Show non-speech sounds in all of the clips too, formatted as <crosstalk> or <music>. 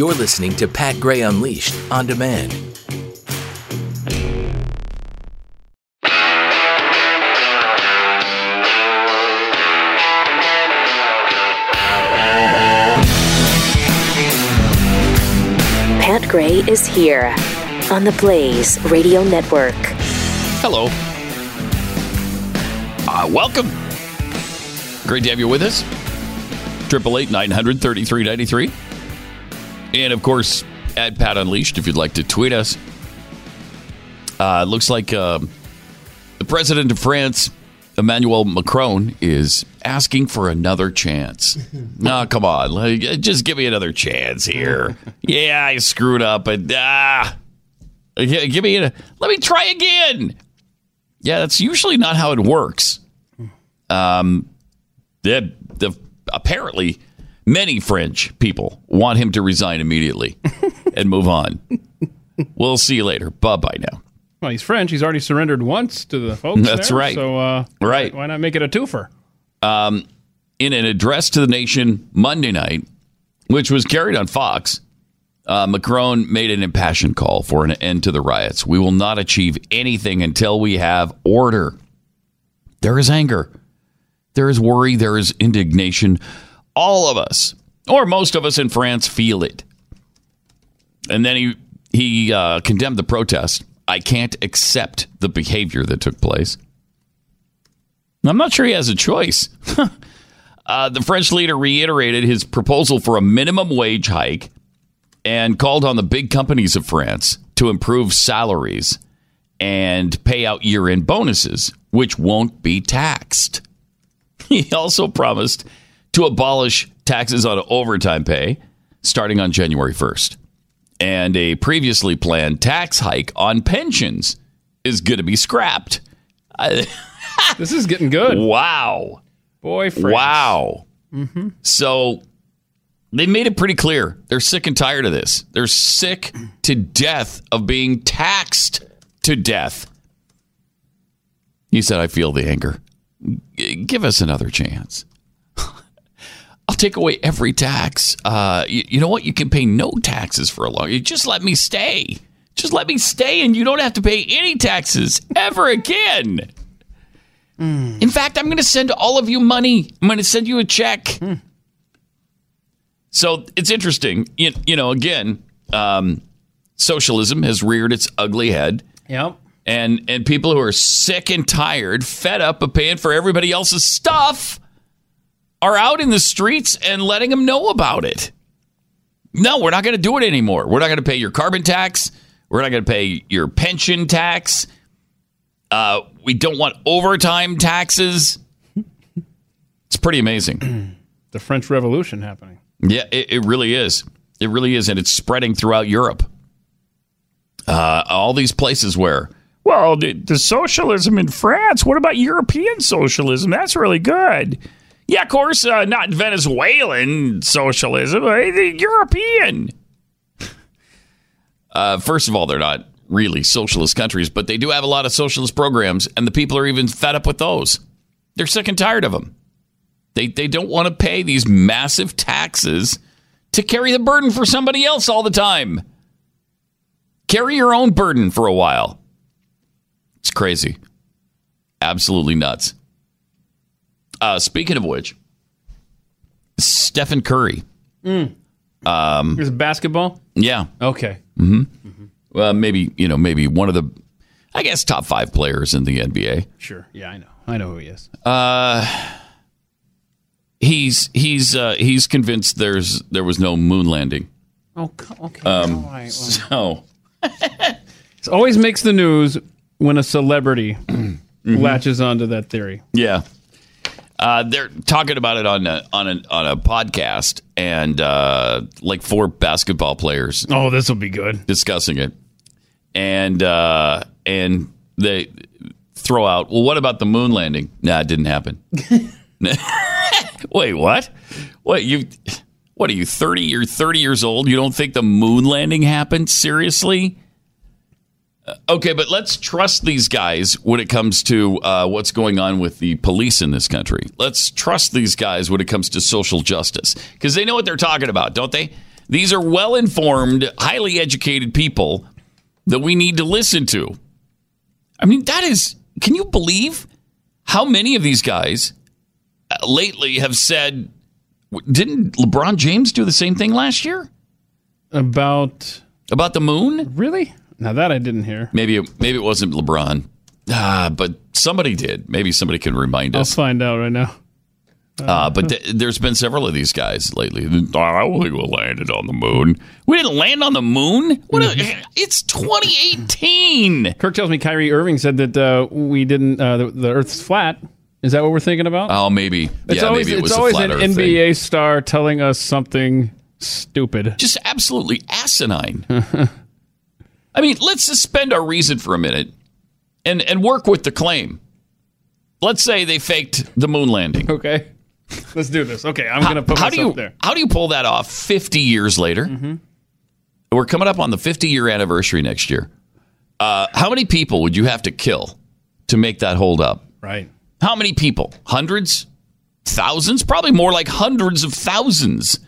You're listening to Pat Gray Unleashed on demand. Pat Gray is here on the Blaze Radio Network. Hello. Uh, welcome. Great to have you with us. 888 933 and of course at Pat Unleashed if you'd like to tweet us. Uh, looks like uh, the president of France, Emmanuel Macron, is asking for another chance. <laughs> no, come on, like, just give me another chance here. <laughs> yeah, I screwed up, but ah, give me a, let me try again. Yeah, that's usually not how it works. Um, the, the apparently many French people want him to resign immediately <laughs> and move on. We'll see you later. Bye bye now. Well, he's French. He's already surrendered once to the folks. That's there, right. So, uh, Right. why not make it a twofer? Um, in an address to the nation Monday night, which was carried on Fox, uh, Macron made an impassioned call for an end to the riots. We will not achieve anything until we have order. There is anger, there is worry, there is indignation. All of us, or most of us in France, feel it. And then he he uh, condemned the protest. I can't accept the behavior that took place. I'm not sure he has a choice. <laughs> uh, the French leader reiterated his proposal for a minimum wage hike and called on the big companies of France to improve salaries and pay out year end bonuses, which won't be taxed. <laughs> He also promised to abolish taxes on overtime pay starting on January 1st. And a previously planned tax hike on pensions is going to be scrapped. <laughs> This is getting good. Wow. Boy, Wow. Mm-hmm. So they made it pretty clear. They're sick and tired of this. They're sick to death of being taxed to death. You said, I feel the anger. G- Give us another chance. I'll take away every tax. Uh, you, you know what? You can pay no taxes for a long. You just let me stay. Just let me stay, and you don't have to pay any taxes ever again. In fact, I'm going to send all of you money. I'm going to send you a check. So it's interesting. You, you know, again, um, socialism has reared its ugly head. Yep. And, and people who are sick and tired, fed up of paying for everybody else's stuff, are out in the streets and letting them know about it. No, we're not going to do it anymore. We're not going to pay your carbon tax. We're not going to pay your pension tax. Uh, we don't want overtime taxes. It's pretty amazing. <clears throat> The French Revolution happening. Yeah, it, it really is. It really is, and it's spreading throughout Europe. Uh, all these places where, well, the, the socialism in France. What about European socialism? That's really good. Yeah, of course, uh, not Venezuelan socialism, European. <laughs> Uh, first of all, they're not really socialist countries, but they do have a lot of socialist programs, and the people are even fed up with those. They're sick and tired of them. They, they don't want to pay these massive taxes to carry the burden for somebody else all the time. Carry your own burden for a while. It's crazy. Absolutely nuts. Uh, speaking of which, Stephen Curry. Um, Is it basketball? yeah. Okay. hmm Well, maybe you know, maybe one of the, I guess, top five players in the NBA. Sure. Yeah, I know. I know who he is. Uh, he's he's uh, he's convinced there's there was no moon landing. Oh, okay. Um, right, well. so <laughs> It always makes the news when a celebrity <clears throat> latches onto that theory. yeah, uh, they're talking about it on a, on a on a podcast, and uh, like four basketball players Oh, this will be good. discussing it, and uh, and they throw out, well, what about the moon landing? Nah, it didn't happen. <laughs> Wait, what? What you? What are you? Thirty? You're thirty years old. You don't think the moon landing happened? Seriously? Uh, Okay, but let's trust these guys when it comes to uh, what's going on with the police in this country. Let's trust these guys when it comes to social justice because they know what they're talking about, don't they? These are well informed, highly educated people that we need to listen to. I mean, that is, can you believe how many of these guys uh, lately have said, didn't LeBron James do the same thing last year About about the moon? really? Now that I didn't hear. Maybe it, maybe it wasn't LeBron, ah, but somebody did. Maybe somebody can remind us. I'll find out right now. Uh, but th- there's been several of these guys lately. I don't think we landed on the moon. We didn't land on the moon. What? A, it's 2018. Kirk tells me Kyrie Irving said that uh, we didn't. Uh, the, the Earth's flat. Is that what we're thinking about? Oh, maybe. it's yeah, always maybe it was it's a always flat an Earth NBA thing. star telling us something stupid. Just absolutely asinine. <laughs> I mean, let's suspend our reason for a minute and and work with the claim. Let's say they faked the moon landing. Okay, let's do this. Okay, I'm gonna put how do you there. how do you pull that off 50 years later? We're coming up on the 50 year anniversary next year. Uh, how many people would you have to kill to make that hold up? Right. How many people? Hundreds? Thousands? Probably more like hundreds of thousands.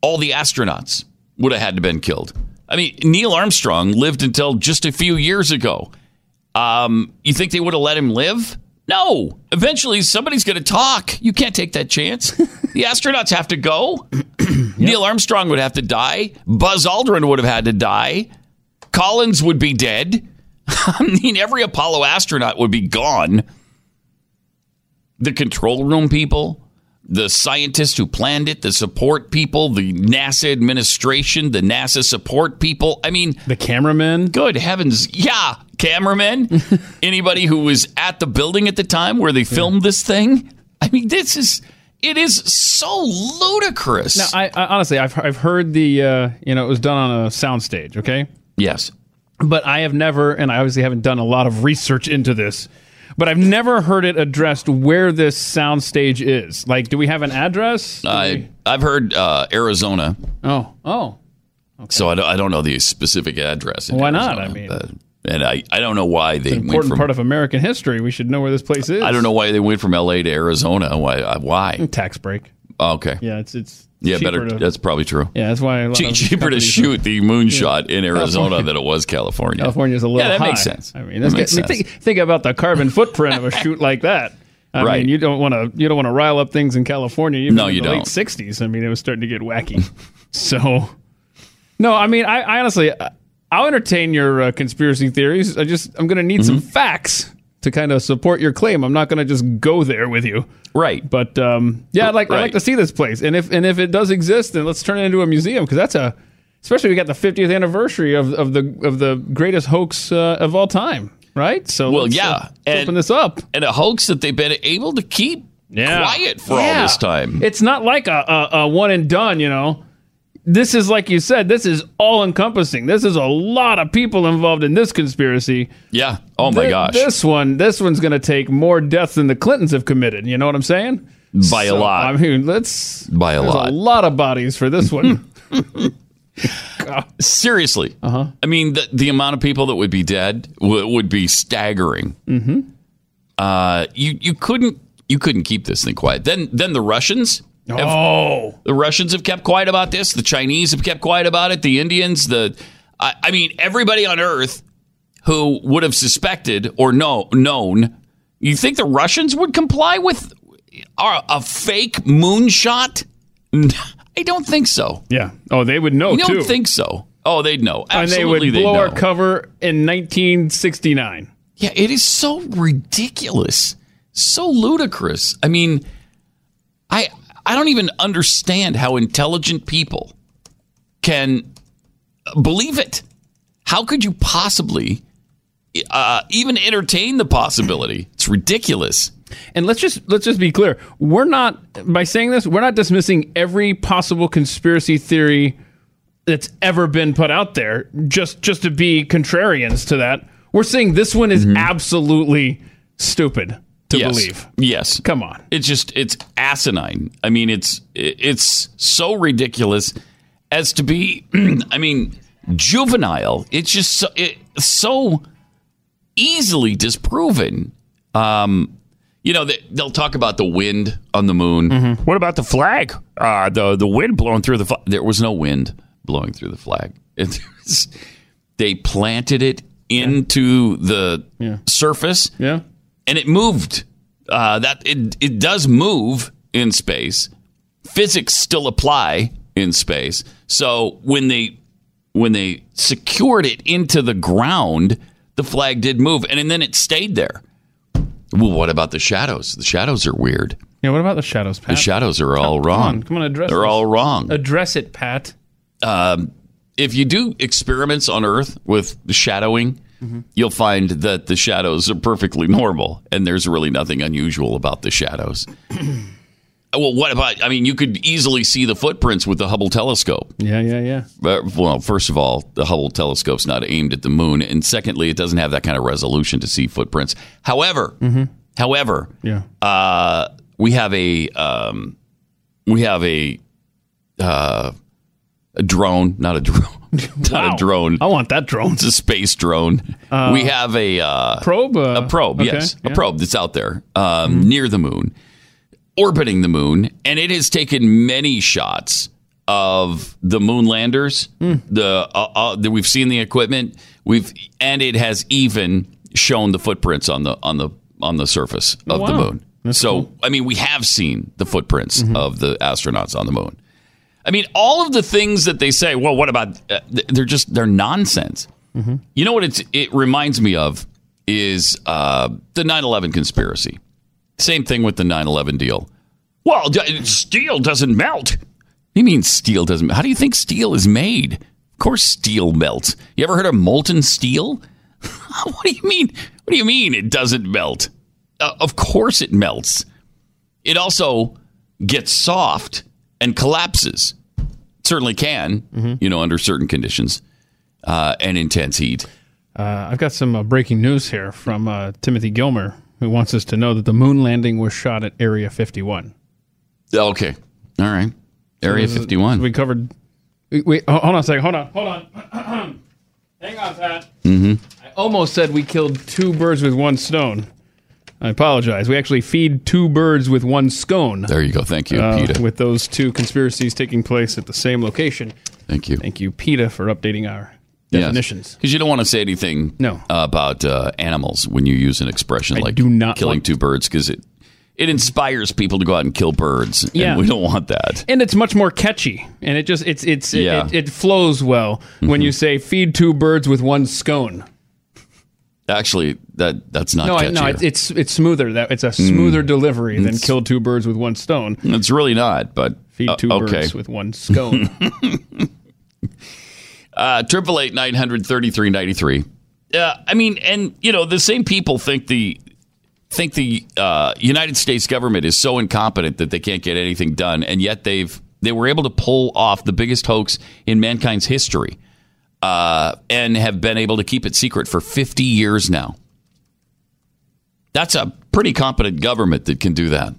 All the astronauts would have had to been killed. I mean, Neil Armstrong lived until just a few years ago. Um, you think they would have let him live? No. Eventually, somebody's going to talk. You can't take that chance. <laughs> the astronauts have to go. <clears throat> Neil Armstrong would have to die. Buzz Aldrin would have had to die. Collins would be dead. <laughs> I mean, every Apollo astronaut would be gone. The control room people, the scientists who planned it, the support people, the NASA administration, the NASA support people. I mean, The cameraman. good heavens. Yeah, cameramen, <laughs> anybody who was at the building at the time where they filmed this thing. I mean, this is, it is so ludicrous. Now, I, I honestly, I've I've heard the uh, you know it was done on a soundstage. Okay. yes. but I have never, and I obviously haven't done a lot of research into this, but I've never heard it addressed where this soundstage is. Like, do we have an address? Do we- I, I've heard uh, Arizona, oh, oh, so I don't, I don't know the specific address. in Why not? I mean- but- and I, I don't know why they went important from part of American history. We should know where this place is. I don't know why they went from L.A. to Arizona. Why? uh, Why? Tax break. Oh, okay. Yeah, it's it's Yeah, better. to- that's probably true. yeah, that's why Che- cheaper to shoot the moonshot in Arizona than it was California. California's a little Yeah, that high. makes sense. I mean, makes sense. think, think about the carbon footprint of a shoot like that. I Right. mean, you don't want to you don't want to rile up things in California. Even No, in you the don't. Late '60s. I mean, it was starting to get wacky. <laughs> so, no, I mean, I, I honestly, I'll entertain your uh, conspiracy theories. I just I'm going to need some Mm-hmm. facts to kind of support your claim. I'm not going to just go there with you. Right. But um, yeah, I'd like I'd like to see this place, and if and if it does exist, then let's turn it into a museum because that's a especially we got the 50th anniversary of, of the of the greatest hoax uh, of all time, right? So Well, let's, yeah, uh, let's and- open this up. and a hoax that they've been able to keep quiet for all this time. It's not like a, a, a one and done, you know. This is like you said. This is all encompassing. This is a lot of people involved in this conspiracy. yeah. Oh my Thi- gosh. This one, this one's going to take more deaths than the Clintons have committed. You know what I'm saying? By a lot. I mean, let's By a lot. A lot of bodies for this one. <laughs> <laughs> Seriously. Uh-huh. I mean, the, the amount of people that would be dead w- would be staggering. Mm-hmm. Uh, you you couldn't you couldn't keep this thing quiet. Then then the Russians. Have- oh, The Russians have kept quiet about this. The Chinese have kept quiet about it. The Indians, the I, I mean, everybody on Earth who would have suspected or know known. You think the Russians would comply with a, a fake moonshot? <laughs> I don't think so. yeah. Oh, they would know I don't too. think so. Oh, they'd know. and they Absolutely, would blow our cover in 1969. Yeah, it is so ridiculous, so ludicrous. I mean, I I don't even understand how intelligent people can believe it. How could you possibly uh, even entertain the possibility? It's ridiculous. And let's just let's just be clear. We're not by saying this, we're not dismissing every possible conspiracy theory that's ever been put out there just just to be contrarians to that. We're saying this one is absolutely stupid to yes. believe. Yes. Come on. It's just it's asinine. I mean, it's it's so ridiculous as to be. <clears throat> I mean, juvenile. It's just so, it, so easily disproven. Um, you know, they, they'll talk about the wind on the moon. Mm-hmm. What about the flag? Uh, the the wind blowing through the flag. There was no wind blowing through the flag. <laughs> Was- they planted it into the Yeah. surface, Yeah. And it moved. Uh, that it it does move in space. Physics still apply in space. So when they when they secured it into the ground, the flag did move, and, and then it stayed there. Well, what about the shadows? The shadows are weird. Yeah. What about the shadows, Pat? The shadows are all Come wrong. on, come on, address They're this. all wrong. Address it, Pat. if you do experiments on Earth with the shadowing, you'll find that the shadows are perfectly normal, and there's really nothing unusual about the shadows. <clears throat> well, what about? I mean, you could easily see the footprints with the Hubble telescope. Yeah. Yeah. Yeah. But, well, first of all, the Hubble telescope's not aimed at the moon, and secondly, it doesn't have that kind of resolution to see footprints. However, however, Yeah. uh, we have a um, we have a uh, a drone, not a <laughs> drone, <laughs> not Wow. a drone. I want that drone. It's a space drone. we have a uh, Probe. Uh, a probe, okay, yes, yeah. a probe that's out there um, near the moon, orbiting the moon, and it has taken many shots of the moon landers. Hmm. The, uh, uh, the we've seen the equipment. We've and it has even shown the footprints on the on the on the surface of the Oh, moon. That's so cool. Mm-hmm. I mean, we have seen the footprints of the astronauts on the moon. I mean, all of the things that they say. Well, what about? Uh, they're just they're nonsense. Mm-hmm. You know what it's, it reminds me of is uh, the 9/11 conspiracy. Same thing with the 9/11 deal. Well, d- steel doesn't melt. You mean steel doesn't? How do you think steel is made? Of course, steel melts. You ever heard of molten steel? <laughs> what do you mean? What do you mean it doesn't melt? Uh, of course, it melts. It also gets soft and collapses. Certainly can, you know, under certain conditions uh, and intense heat. Uh, I've got some uh, breaking news here from uh, Timothy Gilmer, who wants us to know that the moon landing was shot at Area 51. Okay, all right. Area So 51. We covered. Wait, wait, hold on a second. Hold on. Hold on. <clears throat> Hang on, Pat. Mm-hmm. I almost said we killed two birds with one stone. I apologize. We actually feed two birds with one scone. There you go. Thank you, uh, PETA. with those two conspiracies taking place at the same location. Thank you. Thank you, PETA, for updating our definitions. Because you don't want to say anything No. about uh, animals when you use an expression I like do not killing two birds because it, it inspires people to go out and kill birds. Yeah. And we don't want that. and it's much more catchy and it just it's it's it, Yeah. it, it flows well when you say feed two birds with one scone Actually, that that's not no I, no it's, it's it's smoother that it's a smoother delivery than kill two birds with one stone. It's really not, but feed uh, two okay. birds with one scone. <laughs> <laughs> Uh, Triple eight nine hundred thirty three ninety three. Yeah, I mean, and you know, the same people think the think the uh, United States government is so incompetent that they can't get anything done, and yet they've they were able to pull off the biggest hoax in mankind's history, uh, and have been able to keep it secret for fifty years now. That's a pretty competent government that can do that.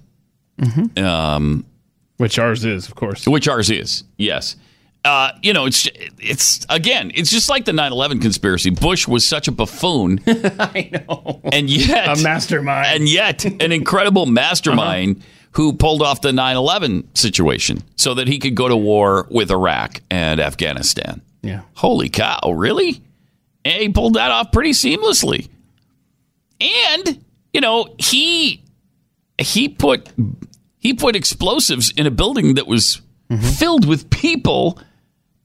which ours is of course which ours is. Yes. Uh, you know, it's it's again, it's just like the 9/11 conspiracy. Bush was such a buffoon, <laughs> I know and yet a mastermind and yet an incredible mastermind who pulled off the 9/11 situation so that he could go to war with Iraq and Afghanistan. Yeah Holy cow, really? And he pulled that off pretty seamlessly. And, you know, he he put he put explosives in a building that was mm-hmm. filled with people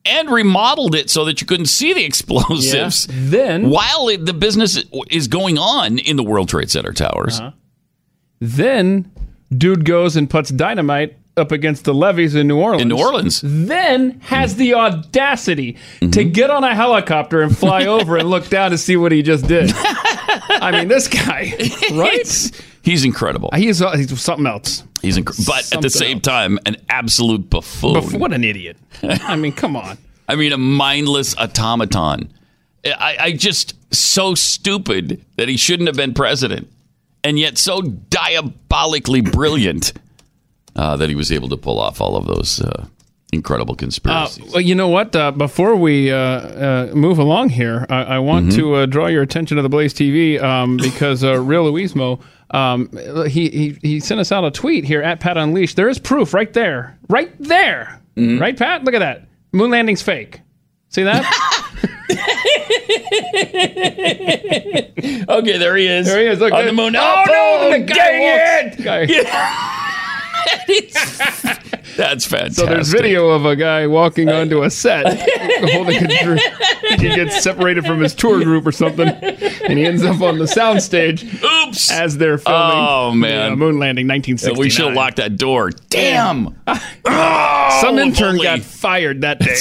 and remodeled it so that you couldn't see the explosives then while it, the business is going on in the World Trade Center towers. Uh-huh. then dude goes and puts dynamite up against the levees in New Orleans In New Orleans. then has the audacity to Mm-hmm. get on a helicopter and fly <laughs> over and look down to see what he just did. <laughs> I mean, this guy, right? He's incredible. He's, uh, he's something else. He's inc- but at the same else. time, an absolute buffoon. What an idiot! I mean, come on. <laughs> I mean, a mindless automaton. I, I just so stupid that he shouldn't have been president, and yet so diabolically brilliant uh, that he was able to pull off all of those uh, incredible Uh, conspiracies. well, you know what? Uh, before we uh, uh, move along here, I, I want Mm-hmm. to uh, draw your attention to the Blaze TV um, <laughs> because uh, Real Luismo Um, he, he he sent us out a tweet here at Pat Unleashed. There is proof right there, right there, Mm-hmm. right, Pat. Look at that. Moon landing's fake. See that? <laughs> <laughs> Okay, there he is. there he is. Look on the moon. Oh, no! The guy dang walks- guy- <laughs> That's fantastic. So there's video of a guy walking onto a set holding a drink. He gets separated from his tour group or something, and he ends up on the soundstage Oops. as they're filming. Oh, man. the, uh, moon landing 1969. we should have locked that door. Damn. <laughs> Some intern holy. got fired that day.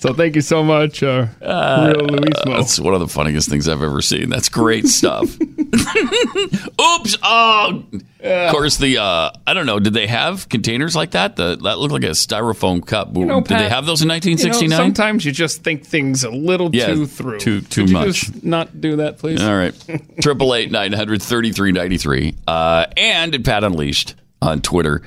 So thank you so much, uh, real Luismo. That's one of the funniest things I've ever seen. That's great stuff. <laughs> <laughs> Oops! Oh, of course the uh, I don't know. Did they have containers like that? The, that looked like a styrofoam cup. know, did they have those in You know, 1969? sometimes you just think things a little Yeah, too through. too- too Could you much. just not do that, please. All right. <laughs> Triple eight nine hundred thirty three ninety three. Uh, and at Pat Unleashed on Twitter.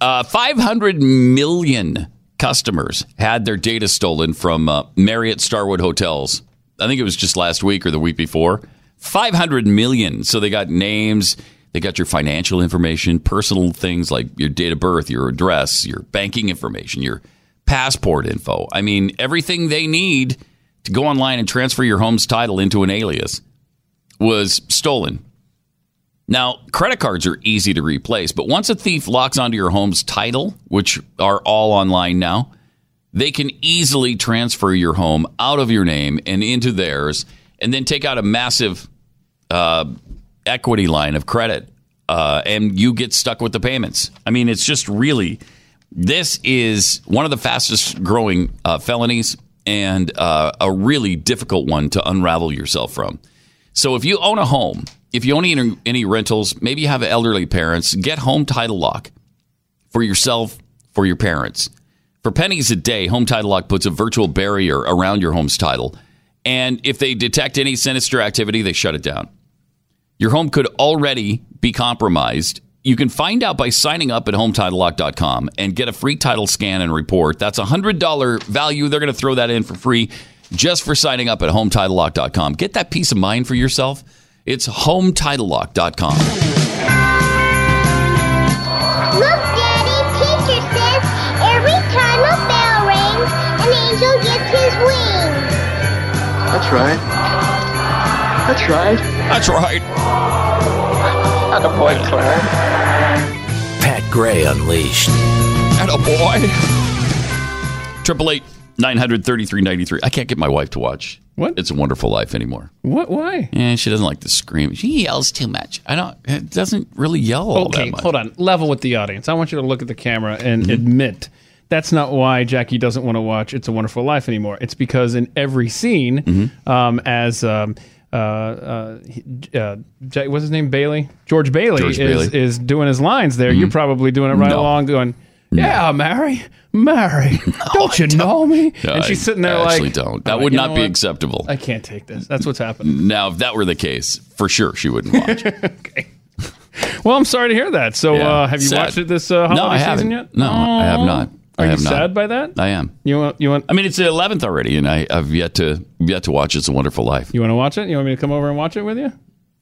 Uh, Five hundred million customers had their data stolen from uh, Marriott Starwood hotels. I think it was just last week or the week before. Five hundred million. So they got names. They got your financial information, personal things like your date of birth, your address, your banking information, your passport info. I mean, everything they need to go online and transfer your home's title into an alias was stolen. Now, credit cards are easy to replace, but once a thief locks onto your home's title, which are all online now, they can easily transfer your home out of your name and into theirs, and then take out a massive uh, equity line of credit, uh, and you get stuck with the payments. I mean, it's just really this is one of the fastest growing uh, felonies and uh, a really difficult one to unravel yourself from. So if you own a home, if you own any, any rentals, maybe you have elderly parents, get home title lock for yourself, for your parents. For pennies a day, Home Title Lock puts a virtual barrier around your home's title. And if they detect any sinister activity, they shut it down. Your home could already be compromised. You can find out by signing up at HometitleLock.com and get a free title scan and report. That's a $100 value. They're going to throw that in for free just for signing up at HometitleLock.com. Get that peace of mind for yourself. It's HometitleLock.com. Look, Daddy, teacher says every time a bell rings, an angel gets his wings. That's right. That's right. That's right. Not a boy, Claire. Pat Gray Unleashed. And a boy. Triple eight nine hundred thirty three ninety three. I can't get my wife to watch. What? It's a Wonderful Life anymore. What? Why? And she doesn't like to scream. She yells too much. I don't. It doesn't really yell all Okay, that much. hold on. Level with the audience. I want you to look at the camera and admit that's not why Jackie doesn't want to watch It's a Wonderful Life anymore. It's because in every scene, um, as um, uh, uh, uh, Jack, what's his name? Bailey, George Bailey, George is, Bailey. is doing his lines there. You're probably doing it right No. along, going, "Yeah, Mary, Mary, <laughs> don't you know me?" No, and she's sitting there I like, actually don't. That would not be what? acceptable. I can't take this. That's what's happening. <laughs> now, if that were the case, for sure she wouldn't watch. <laughs> okay. Well, I'm sorry to hear that. So, Yeah, uh, have you sad. watched it this uh, holiday no, I season haven't. yet? No, I have not. I Are you have not. sad by that? I am. You want you want I mean, it's the eleventh already, and I, I've yet to yet to watch It's a Wonderful Life. you want to watch it? You want me to come over and watch it with you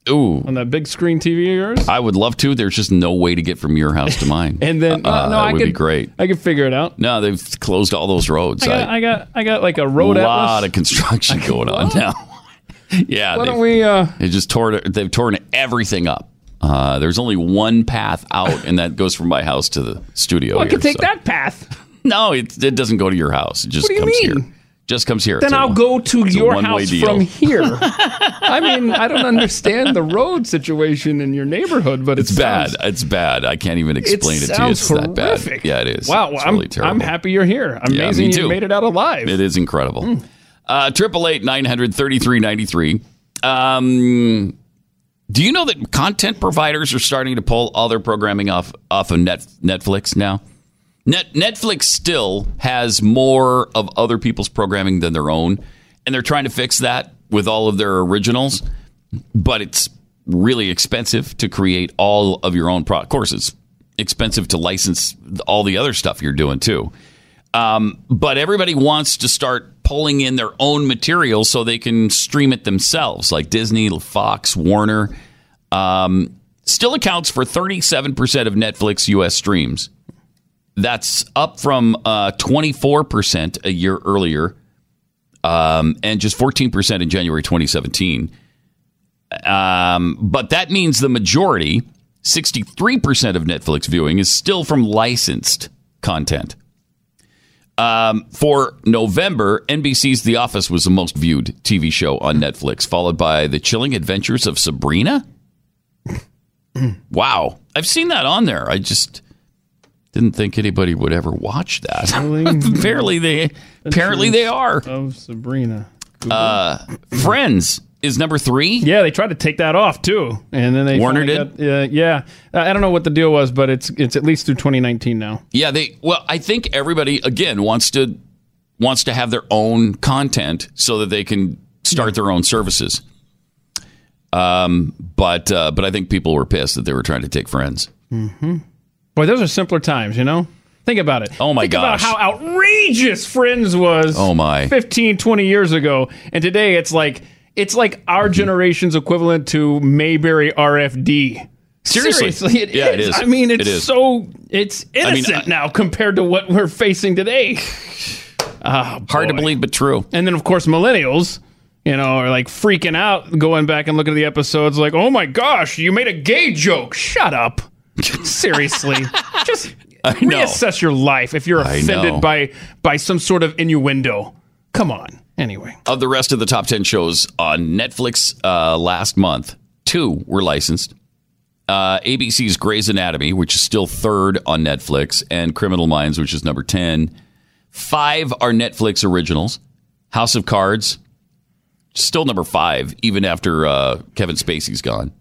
Ooh, on that big screen TV of yours? I would love to. There's just no way to get from your house to mine. <laughs> And then Uh, no, no, that I would could be great. I could figure it out. No, they've closed all those roads. I got I got I got like a road atlas. a lot atlas. of construction <laughs> going on now. <laughs> yeah, Why don't we? Uh, they just tore they've torn everything up. Uh, there's only one path out, and that goes from my house to the studio. well, I here, could take so- that path. <laughs> No, it, it doesn't go to your house. It just What do you comes mean? here. Just comes here. Then It's I'll go to it's a your one-way house deal. from here. <laughs> I mean, I don't understand the road situation in your neighborhood, but It's it bad. It's bad. I can't even explain it, to you. sounds It's that bad. horrific. Yeah, it is. Wow, it's I'm, really terrible. I'm happy you're here. Amazing me you made it out alive. It is incredible. Hmm. Uh, Triple eight nine hundred thirty three ninety three. Um, do you know that content providers are starting to pull all their programming off off of Net, Netflix now? Net, Netflix still has more of other people's programming than their own, and they're trying to fix that with all of their originals. But it's really expensive to create all of your own pro Of course, it's expensive to license all the other stuff you're doing too. Um, but everybody wants to start pulling in their own material so they can stream it themselves, like Disney, Fox, Warner. Um, still accounts for 37% of Netflix US streams. That's up from uh, 24% a year earlier um, and just 14% in January 2017. Um, but that means the majority, 63% of Netflix viewing, is still from licensed content. Um, for November, NBC's The Office was the most viewed TV show on Netflix, followed by The Chilling Adventures of Sabrina. <clears throat> wow. I've seen that on there. I just didn't think anybody would ever watch that. <laughs> apparently they apparently they are. Of Sabrina. Uh, Friends is number three. Yeah, they tried to take that off too, and then they Warner did? got- yeah, yeah. Uh, I don't know what the deal was, but it's it's at least through 2019 now. Yeah, they well, I think everybody again wants to wants to have their own content so that they can start their own services. Um, but uh, but I think people were pissed that they were trying to take Friends. Boy, those are simpler times, you know. Think about it. Oh, my Think gosh. about how outrageous Friends was. Oh, my. 15, 20 years ago, and today it's like it's like our Mm-hmm. generation's equivalent to Mayberry RFD. Seriously. it Yeah, it is. I mean, it's It is. so it's mean, innocent I- now compared to what we're facing today. <sighs> Ah, Hard to believe, but true. And then, of course, millennials, you know, are like freaking out, going back and looking at the episodes, like, "Oh my gosh, you made a gay joke! Shut up! <laughs> Seriously, just reassess your life if you're I offended by by some sort of innuendo. Come on. Anyway, Of the rest of the top 10 shows on Netflix uh, last month, two were licensed. Uh, ABC's Grey's Anatomy, which is still third on Netflix, and Criminal Minds, which is number 10. Five are Netflix originals. House of Cards, still number five, even after uh, Kevin Spacey's gone.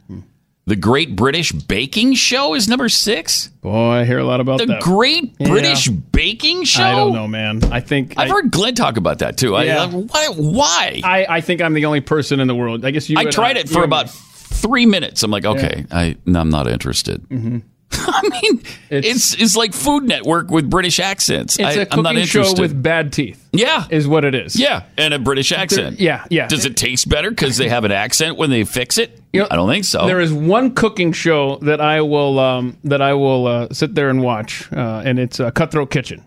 The Great British Baking Show is number six. boy, I hear a lot about The that. Great British Baking Show? I don't know, man. I think I've I, heard Glenn talk about that too. Yeah. I, why? why? I, I think I'm the only person in the world. I guess you. I tried it for about three minutes. I'm like, okay, I no, I'm not interested. Mm-hmm. <laughs> I mean, it's, it's like Food Network with British accents. It's I, a I'm not cooking show with bad teeth. yeah, Is what it is. yeah, and a British accent. yeah, yeah. Does it taste better because they have an accent when they fix it? You know, I don't think so. There is one cooking show that I will um, that I will uh, sit there and watch, uh, and it's uh, Cutthroat Kitchen.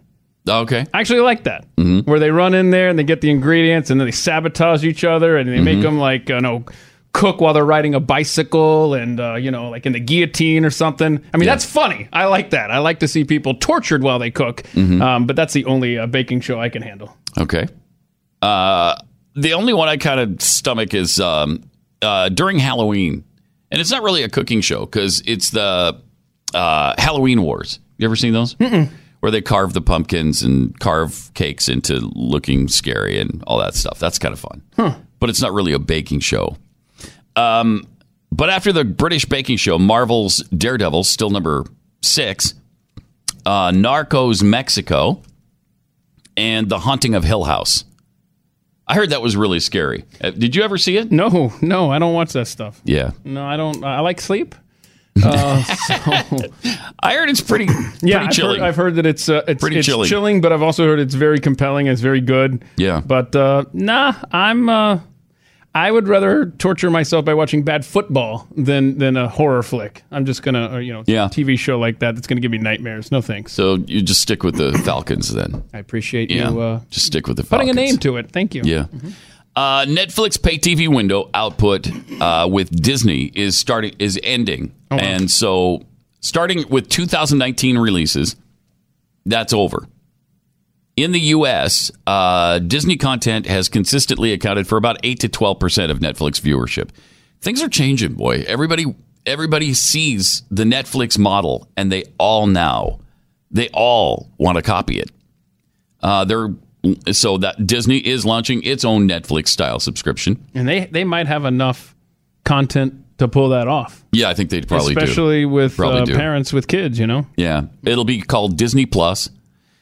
okay. I actually like that, Mm-hmm. where they run in there and they get the ingredients, and then they sabotage each other, and they Mm-hmm. make them like you know cook while they're riding a bicycle, and uh, you know like in the guillotine or something. I mean, that's funny. I like that. I like to see people tortured while they cook, Mm-hmm. um, but that's the only uh, baking show I can handle. Okay. Uh, the only one I kind of stomach is um, uh, during Halloween, and it's not really a cooking show because it's the uh, Halloween Wars. You ever seen those? Where they carve the pumpkins and carve cakes into looking scary and all that stuff. That's kind of fun. But it's not really a baking show. Um, but after the British baking show, Marvel's Daredevil, still number six, uh, Narcos Mexico, and The Haunting of Hill House. I heard that was really scary. Uh, did you ever see it? No, no, I don't watch that stuff. Yeah. No, I don't. I like sleep. <laughs> Uh, so. I heard it's pretty, <laughs> Yeah, pretty I've chilling. heard, I've heard that it's uh, it's, Pretty it's chilling. chilling, but I've also heard it's very compelling. It's very good. Yeah. but uh, nah, I'm. I would rather torture myself by watching bad football than than a horror flick. I'm just gonna, uh, you know, Yeah. TV show like that that's gonna give me nightmares. No thanks. so you just stick with the <coughs> Falcons then. I appreciate Yeah. you uh, just stick with the putting a name to it. Thank you. Yeah. Uh, Netflix pay TV window output uh, with Disney is starting is ending, Oh, wow. and so starting with 2019 releases, that's over. In the U.S., uh, Disney content has consistently accounted for about eight to 12 percent of Netflix viewership. Things are changing, boy. Everybody everybody sees the Netflix model, and they all now they all want to copy it. Uh, they're so that Disney is launching its own Netflix style subscription. and they they might have enough content to pull that off, Yeah, I think they'd probably do. especially with Probably uh, do. parents with kids. You know. Yeah, it'll be called Disney Plus.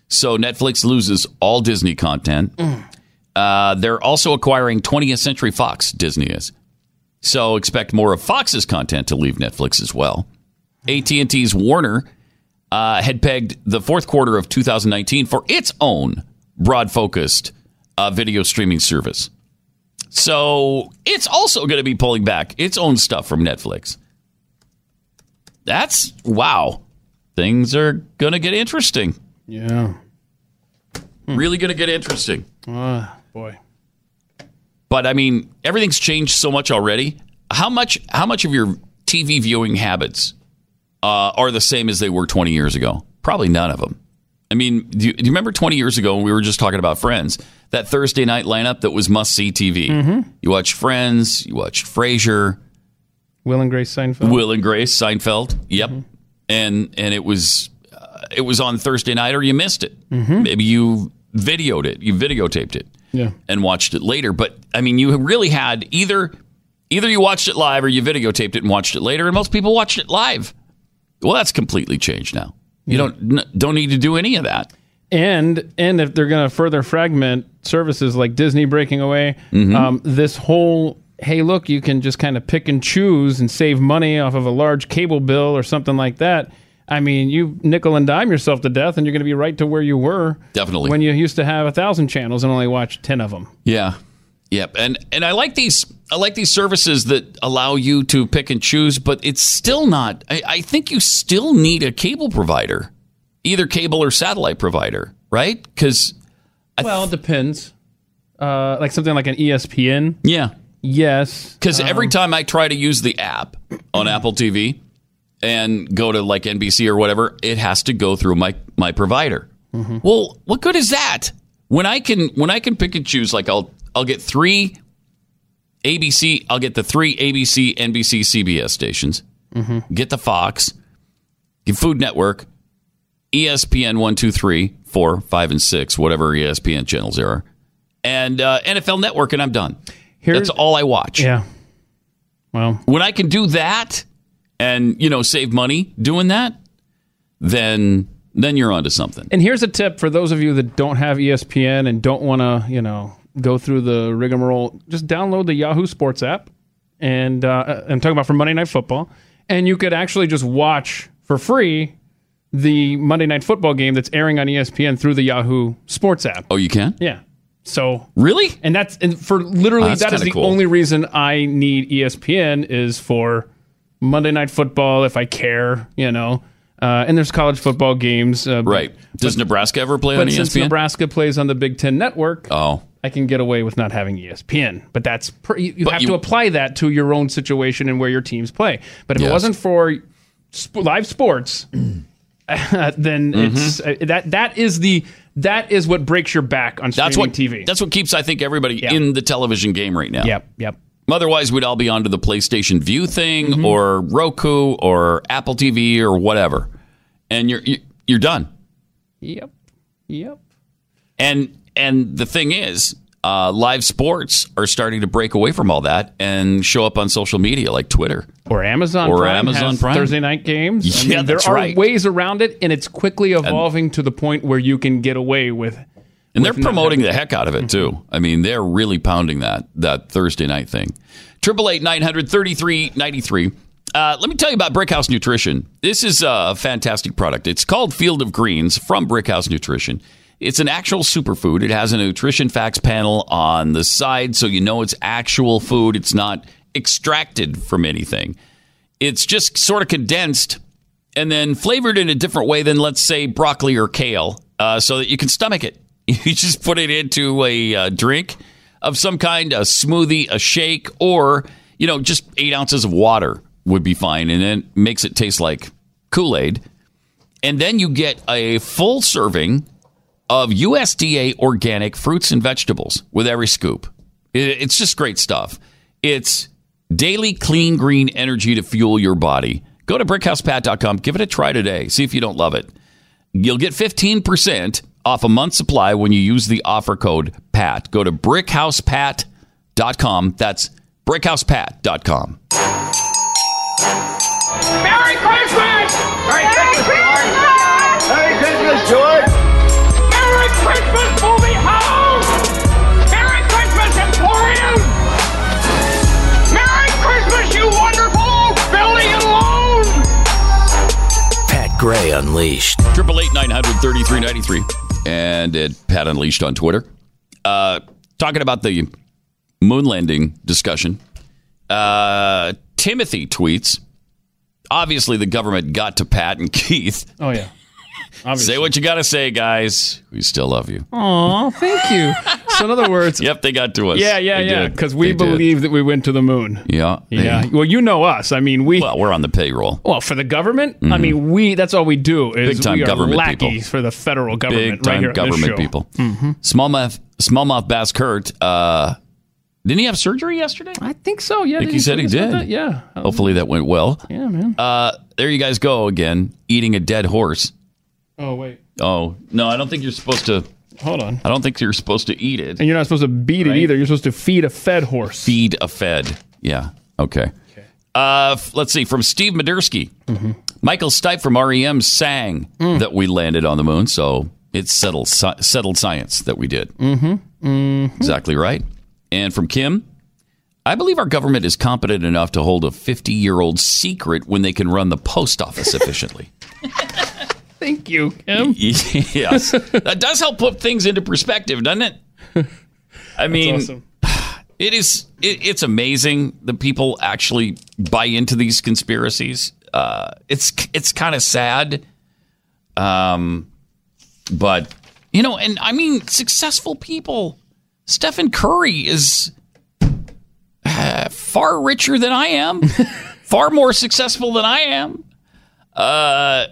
So Netflix loses all Disney content. Uh, they're also acquiring 20th Century Fox. Disney is. So expect more of Fox's content to leave Netflix as well. AT&T's Warner uh, had pegged the fourth quarter of 2019 for its own broad-focused uh, video streaming service. So it's also going to be pulling back its own stuff from Netflix. That's wow. Things are going to get interesting. Yeah. Really going to get interesting. Uh, boy. But I mean, everything's changed so much already. How much? How much of your TV viewing habits uh, are the same as they were 20 years ago? Probably none of them. I mean, do you, do you remember 20 years ago when we were just talking about Friends? That Thursday night lineup that was must see TV. You watched Friends, you watched Frasier, Will and Grace Seinfeld. Will and Grace, Seinfeld. Yep, and and it was it was on Thursday night, or you missed it. Maybe you videoed it, you videotaped it Yeah. and watched it later. But I mean, you really had either either you watched it live or you videotaped it and watched it later, and most people watched it live. Well, that's completely changed now. You don't n- don't need to do any of that. and and if they're going to further fragment services like Disney breaking away, Mm-hmm. um, this whole hey look you can just kind of pick and choose and save money off of a large cable bill or something like that. I mean, you nickel and dime yourself to death, and you're going to be right to where you were Definitely. when you used to have a thousand channels and only watch ten of them. Yeah. Yep. And and I like these I like these services that allow you to pick and choose, but it's still not I, I think you still need a cable provider. Either cable or satellite provider, right? Because Well, it depends. Uh, like something like an ESPN, yeah. yes. Because every time I try to use the app on Apple TV and go to like NBC or whatever, it has to go through my my provider. Well, what good is that? When I can when I can pick and choose, like I'll I'll get three ABC, I'll get the three ABC, NBC, CBS stations, get the Fox, get Food Network, ESPN one, two, three, four, five, and six, whatever ESPN channels there are, and uh, NFL Network, and I'm done. Here's- That's all I watch Yeah. Well, when I can do that and you know save money doing that, then then you're onto something. And here's a tip for those of you that don't have ESPN and don't want to, you know, go through the rigmarole. Just download the Yahoo Sports app, and uh, I'm talking about for Monday Night Football, and you could actually just watch for free the Monday Night Football game that's airing on ESPN through the Yahoo Sports app. Oh, you can Yeah. So really? and that's and for literally Oh, that is the cool. only reason I need ESPN is for Monday Night Football if I care, you know. Uh, and there's college football games, uh, but- Right? Does Nebraska ever play on but since ESPN? Nebraska plays on the Big Ten Network, oh, I can get away with not having ESPN. But that's pr- you, you But have you- to apply that to your own situation and where your teams play. But if Yes. it wasn't for sp- live sports, <clears throat> then Mm-hmm. it's uh, that that is the that is what breaks your back on streaming that's what TV. That's what keeps I think everybody Yeah. in the television game right now. yep, yep. Otherwise, we'd all be onto the PlayStation Vue thing Mm-hmm. or Roku or Apple TV or whatever, and you're you- you're done. Yep. Yep. And and the thing is, uh, live sports are starting to break away from all that and show up on social media like Twitter. Or Amazon Or Prime Amazon Prime. Thursday night games. I <laughs> Yeah, mean, there are right. ways around it, and it's quickly evolving to the point where you can get away with. And they're promoting the heck out of it too. I mean, they're really pounding that that Thursday night thing. Triple eight nine hundred thirty three ninety three. Uh, let me tell you about Brickhouse Nutrition. This is a fantastic product. It's called Field of Greens from Brickhouse Nutrition. It's an actual superfood. It has a nutrition facts panel on the side, so you know it's actual food. It's not extracted from anything. It's just sort of condensed and then flavored in a different way than, let's say, broccoli or kale, uh, so that you can stomach it. <laughs> You just put it into a uh, drink of some kind, a smoothie, a shake, or you know, just eight ounces of water would be fine, and then makes it taste like Kool Aid. And then you get a full serving of USDA organic fruits and vegetables with every scoop. It's just great stuff. It's daily clean green energy to fuel your body. Go to brickhousepat.com. Give it a try today. See if you don't love it. You'll get 15% off a month's supply when you use the offer code PAT. Go to brickhousepat.com. That's brickhousepat.com. Merry Christmas! Merry Christmas, George! Merry Christmas, George! Merry Christmas, movie house! Merry Christmas, Emporium! Merry Christmas, you wonderful building and loan! Pat Gray Unleashed. Triple eight nine hundred thirty three ninety three, and at Pat Unleashed on Twitter. uh, talking about the moon landing discussion. Uh, Timothy tweets. Obviously, the government got to Pat and <laughs> Keith. Oh yeah. Obviously. Say what you got to say, guys. We still love you. Aw, thank you. So in other words, <laughs> Yep, they got to us. yeah, yeah, They yeah, because we believe that we went to the moon. Yeah. Yeah. Well, you know us. I mean, we. Well, we're on the payroll. Well, for the government, I mean, we. That's all we do is Big time we are government lackeys people. for the federal government. Big right time this government people. Smallmouth, smallmouth bass Kurt. Uh, didn't he have surgery yesterday? I think so. Yeah. think did he said he tell us about did. that? Yeah. Hopefully that went well. Yeah, man. Uh, there you guys go again, eating a dead horse. Oh wait. Oh no, I don't think you're supposed to. Hold on. I don't think you're supposed to eat it. And you're not supposed to beat it either. You're supposed to feed a fed horse. Feed a fed. Yeah. Okay. Uh, f- let's see. From Steve Madursky, Michael Stipe from REM sang that we landed on the moon, so it's settled sci- settled science that we did. Mm-hmm. Exactly right. And from Kim, I believe our government is competent enough to hold a 50 year old secret when they can run the post office efficiently. <laughs> Thank you, Kim. <laughs> yes, that does help put things into perspective, doesn't it? I mean, awesome. <sighs> it is. It, it's amazing that people actually buy into these conspiracies. Uh, it's it's kind of sad, um, but you know, and I mean, successful people. Stephen Curry is uh, far richer than I am, <laughs> far more successful than I am. Uh,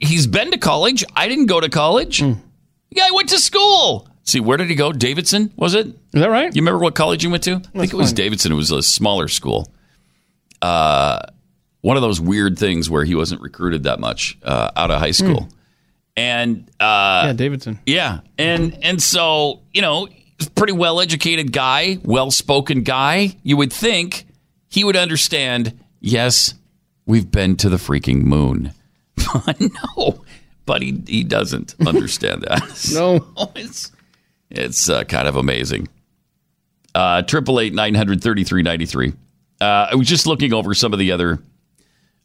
he's been to college. I didn't go to college. The guy went to school. See, where did he go? Davidson, was it? Is that right? You remember what college you went to? I think it was fine. Davidson. It was a smaller school. Uh, one of those weird things where he wasn't recruited that much uh, out of high school. And uh, yeah, Davidson. yeah, and and so you know, pretty well educated guy, well spoken guy. You would think he would understand. Yes, we've been to the freaking moon. <laughs> no, but he he doesn't <laughs> understand that. <laughs> No. So it's it's uh, kind of amazing. Uh, Triple eight nine hundred thirty three ninety three. Uh, I was just looking over some of the other,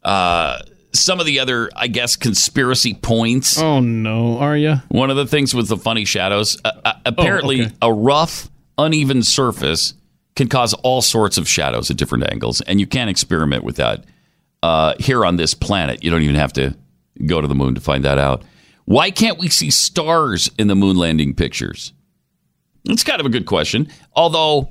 uh, some of the other, I guess, conspiracy points. Oh no, are you? One of the things with the funny shadows, uh, uh, apparently, okay. a rough, uneven surface can cause all sorts of shadows at different angles, and you can't experiment with that uh, here on this planet. You don't even have to go to the moon to find that out. Why can't we see stars in the moon landing pictures? It's kind of a good question. Although,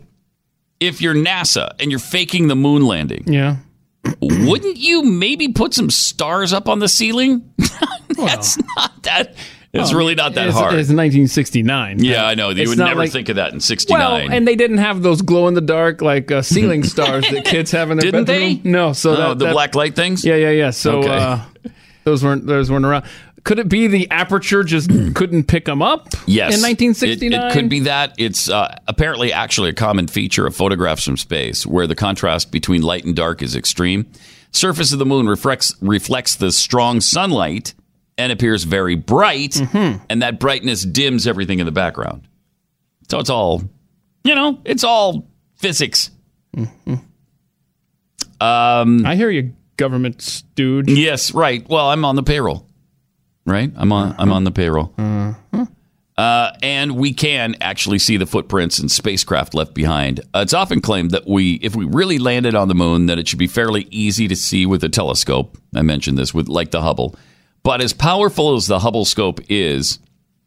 if you're NASA and you're faking the moon landing, Yeah. <clears throat> wouldn't you maybe put some stars up on the ceiling? <laughs> That's not that. It's really not that it's, hard. It's 1969. yeah, I know. You It's would never like- think of that in '69. Well, and they didn't have those glow in the dark like uh, ceiling <laughs> stars that kids have in their Didn't bedroom. they? No, so Oh, that, the that- black light things. Yeah, yeah, yeah. So Okay. uh, <laughs> those weren't those weren't around. Could it be the aperture just <clears throat> couldn't pick them up? Yes. in 1969. It, it could be that. It's uh, apparently actually a common feature of photographs from space where the contrast between light and dark is extreme. Surface of the moon reflects reflects the strong sunlight and appears very bright, Mm-hmm. and that brightness dims everything in the background. So it's all, you know, it's all physics. I hear you, government stooge. Yes, right. Well, I'm on the payroll. Right? I'm on I'm on the payroll. Uh, and we can actually see the footprints and spacecraft left behind. Uh, it's often claimed that we, if we really landed on the moon, that it should be fairly easy to see with a telescope. I mentioned this with like the Hubble, but as powerful as the Hubble scope is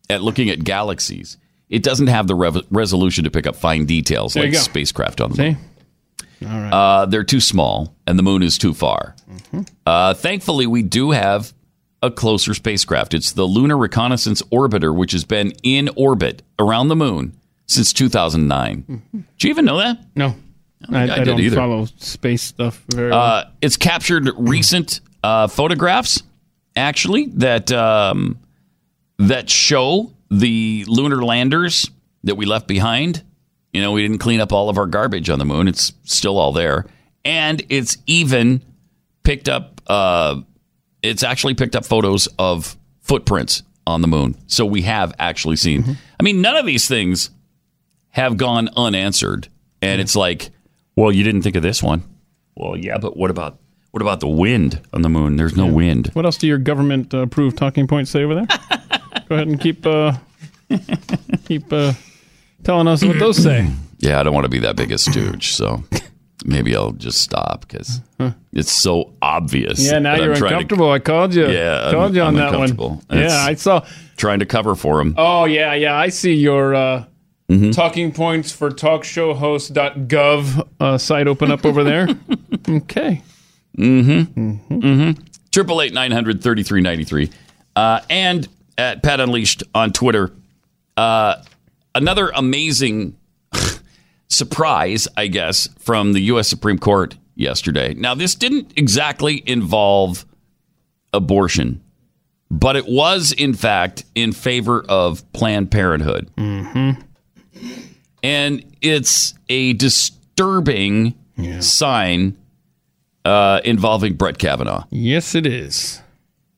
at looking at galaxies, it doesn't have the rev- resolution to pick up fine details There like spacecraft on the moon. Uh, they're too small, and the moon is too far. Uh, thankfully, we do have a closer spacecraft. It's the Lunar Reconnaissance Orbiter, which has been in orbit around the moon since 2009. Do you even know that? No, I, I I did don't either. follow space stuff very well. Uh, it's captured recent uh, photographs, actually, that um, that show the lunar landers that we left behind. You know, we didn't clean up all of our garbage on the moon; it's still all there, and it's even picked up. Uh, it's actually picked up photos of footprints on the moon, so we have actually seen. I mean, none of these things have gone unanswered, and it's like, well, you didn't think of this one. Well, yeah, but what about what about the wind on the moon? There's no wind. what else do your government uh, approved talking points say over there? <laughs> Go ahead and keep uh, <laughs> keep uh, telling us what those say. <clears throat> Yeah, I don't want to be that big a stooge, so maybe I'll just stop because it's so obvious. Yeah, now that you're I'm trying to- uncomfortable. I called you. Yeah, called I'm- you on I'm that one. uncomfortable. Yeah, I saw. trying to cover for him. Oh yeah, yeah. I see your uh, Mm-hmm. talking points for talkshowhost.gov uh, site open up over there. <laughs> okay. Mm-hmm. Mm-hmm. Triple eight nine hundred thirty three ninety three, uh, and at Pat Unleashed on Twitter. Uh, another amazing <laughs> surprise, I guess, from the U.S. Supreme Court yesterday. Now, this didn't exactly involve abortion, but it was, in fact, in favor of Planned Parenthood. Mm-hmm. And it's a disturbing sign uh, involving Brett Kavanaugh Yes, it is.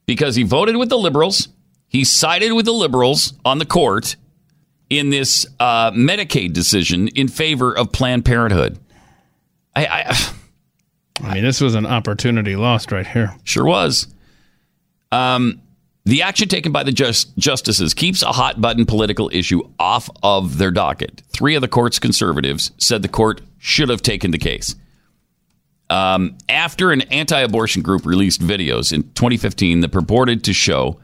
because he voted with the liberals. He sided with the liberals on the court in this uh, Medicaid decision in favor of Planned Parenthood. I, I <sighs> I mean, this was an opportunity lost right here. sure was. Um, the action taken by the just, justices keeps a hot button political issue off of their docket. Three of the court's conservatives said the court should have taken the case. Um, after an anti abortion group released videos in 2015 that purported to show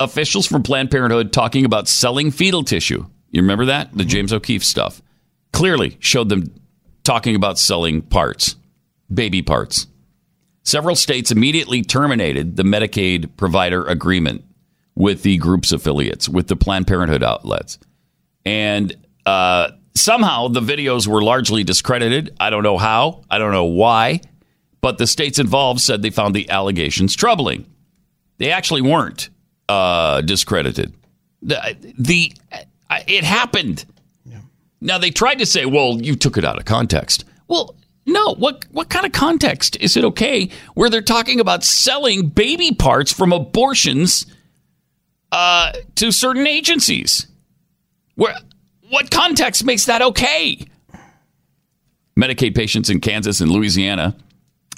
officials from Planned Parenthood talking about selling fetal tissue. You remember that? The James O'Keefe stuff. Clearly showed them talking about selling parts, baby parts. Several states immediately terminated the Medicaid provider agreement with the group's affiliates, with the Planned Parenthood outlets. And uh, somehow the videos were largely discredited. I don't know how, I don't know why, but the states involved said they found the allegations troubling. They actually weren't uh, discredited. The, the it happened. Now they tried to say, "Well, you took it out of context." Well, no. What what kind of context is it okay where they're talking about selling baby parts from abortions uh, to certain agencies? Where what context makes that okay? Medicaid patients in Kansas and Louisiana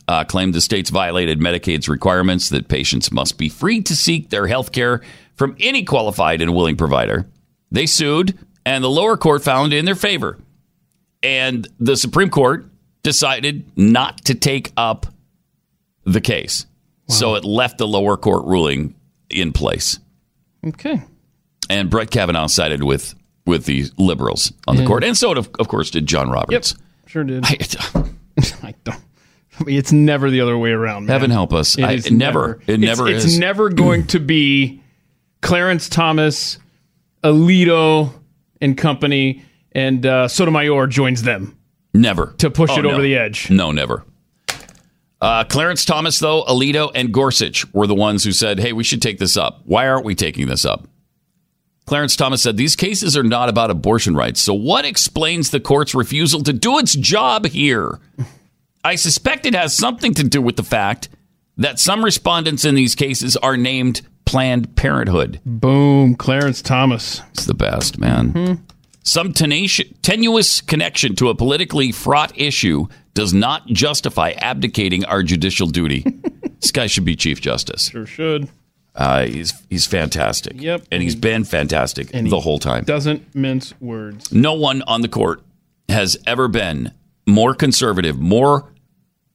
uh, claimed the states violated Medicaid's requirements that patients must be free to seek their health care from any qualified and willing provider. They sued, and the lower court found in their favor. And the Supreme Court decided not to take up the case. So it left the lower court ruling in place. Okay. And Brett Kavanaugh sided with, with the liberals on the court. And so, of, of course, did John Roberts. Yep. Sure did. I- <laughs> I don't. I mean, it's never the other way around. Man. Heaven help us. It I- is it never- it It's- never it's, is. never going to be Clarence Thomas, Alito, and company, and uh, Sotomayor joins them Never. to push Oh, it over the edge. No, never. Uh, Clarence Thomas, though, Alito, and Gorsuch were the ones who said, hey, we should take this up. Why aren't we taking this up? Clarence Thomas said, these cases are not about abortion rights. So, what explains the court's refusal to do its job here? I suspect it has something to do with the fact that some respondents in these cases are named Planned Parenthood. Boom, Clarence Thomas. It's the best, man. Some tenacious, tenuous connection to a politically fraught issue does not justify abdicating our judicial duty. <laughs> this guy should be Chief Justice. Sure should. Uh, he's he's fantastic. Yep. and he's been fantastic And he the whole time. Doesn't mince words. No one on the court has ever been more conservative, more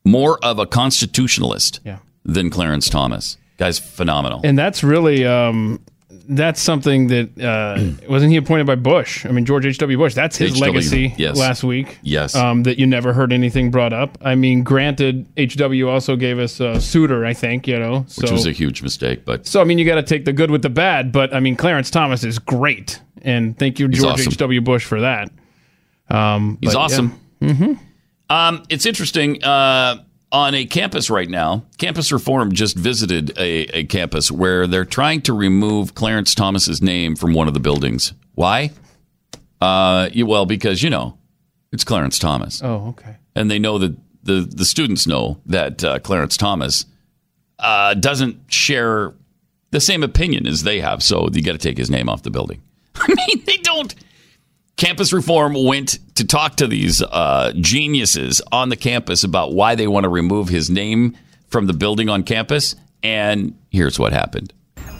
more of a constitutionalist Yeah. than Clarence Thomas. Guy's phenomenal. And that's really um, that's something that uh, <clears throat> wasn't he appointed by Bush? I mean George H. W. Bush. That's his H.W., legacy. yes. Last week. Yes. Um, that you never heard anything brought up. I mean, granted, H. W. also gave us uh, Souter. I think you know. So, which was a huge mistake, but so I mean, you got to take the good with the bad. But I mean, Clarence Thomas is great, and thank you, George awesome. H. W. Bush, for that. Um, He's but, awesome. Um, it's interesting. Uh, on a campus right now, Campus Reform just visited a, a campus where they're trying to remove Clarence Thomas's name from one of the buildings. Why? Uh, you, well, because you know it's Clarence Thomas, Oh, okay. and they know that the the students know that uh, Clarence Thomas uh, doesn't share the same opinion as they have, so you got to take his name off the building. <laughs> I mean, they don't. Campus Reform went to talk to these uh, geniuses on the campus about why they want to remove his name from the building on campus, and here's what happened.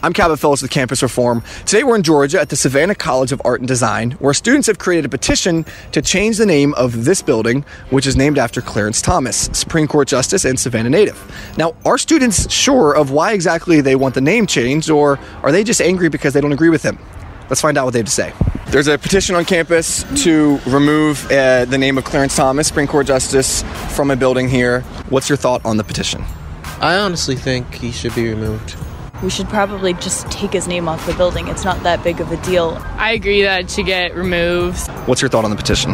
I'm Cabot Phillips with Campus Reform. Today we're in Georgia at the Savannah College of Art and Design, where students have created a petition to change the name of this building, which is named after Clarence Thomas, Supreme Court Justice and Savannah native. Now, are students sure of why exactly they want the name changed, or are they just angry because they don't agree with him? Let's find out what they have to say. There's a petition on campus to remove uh, the name of Clarence Thomas, Supreme Court Justice, from a building here. What's your thought on the petition? I honestly think he should be removed. We should probably just take his name off the building. It's not that big of a deal. I agree that it should get removed. What's your thought on the petition?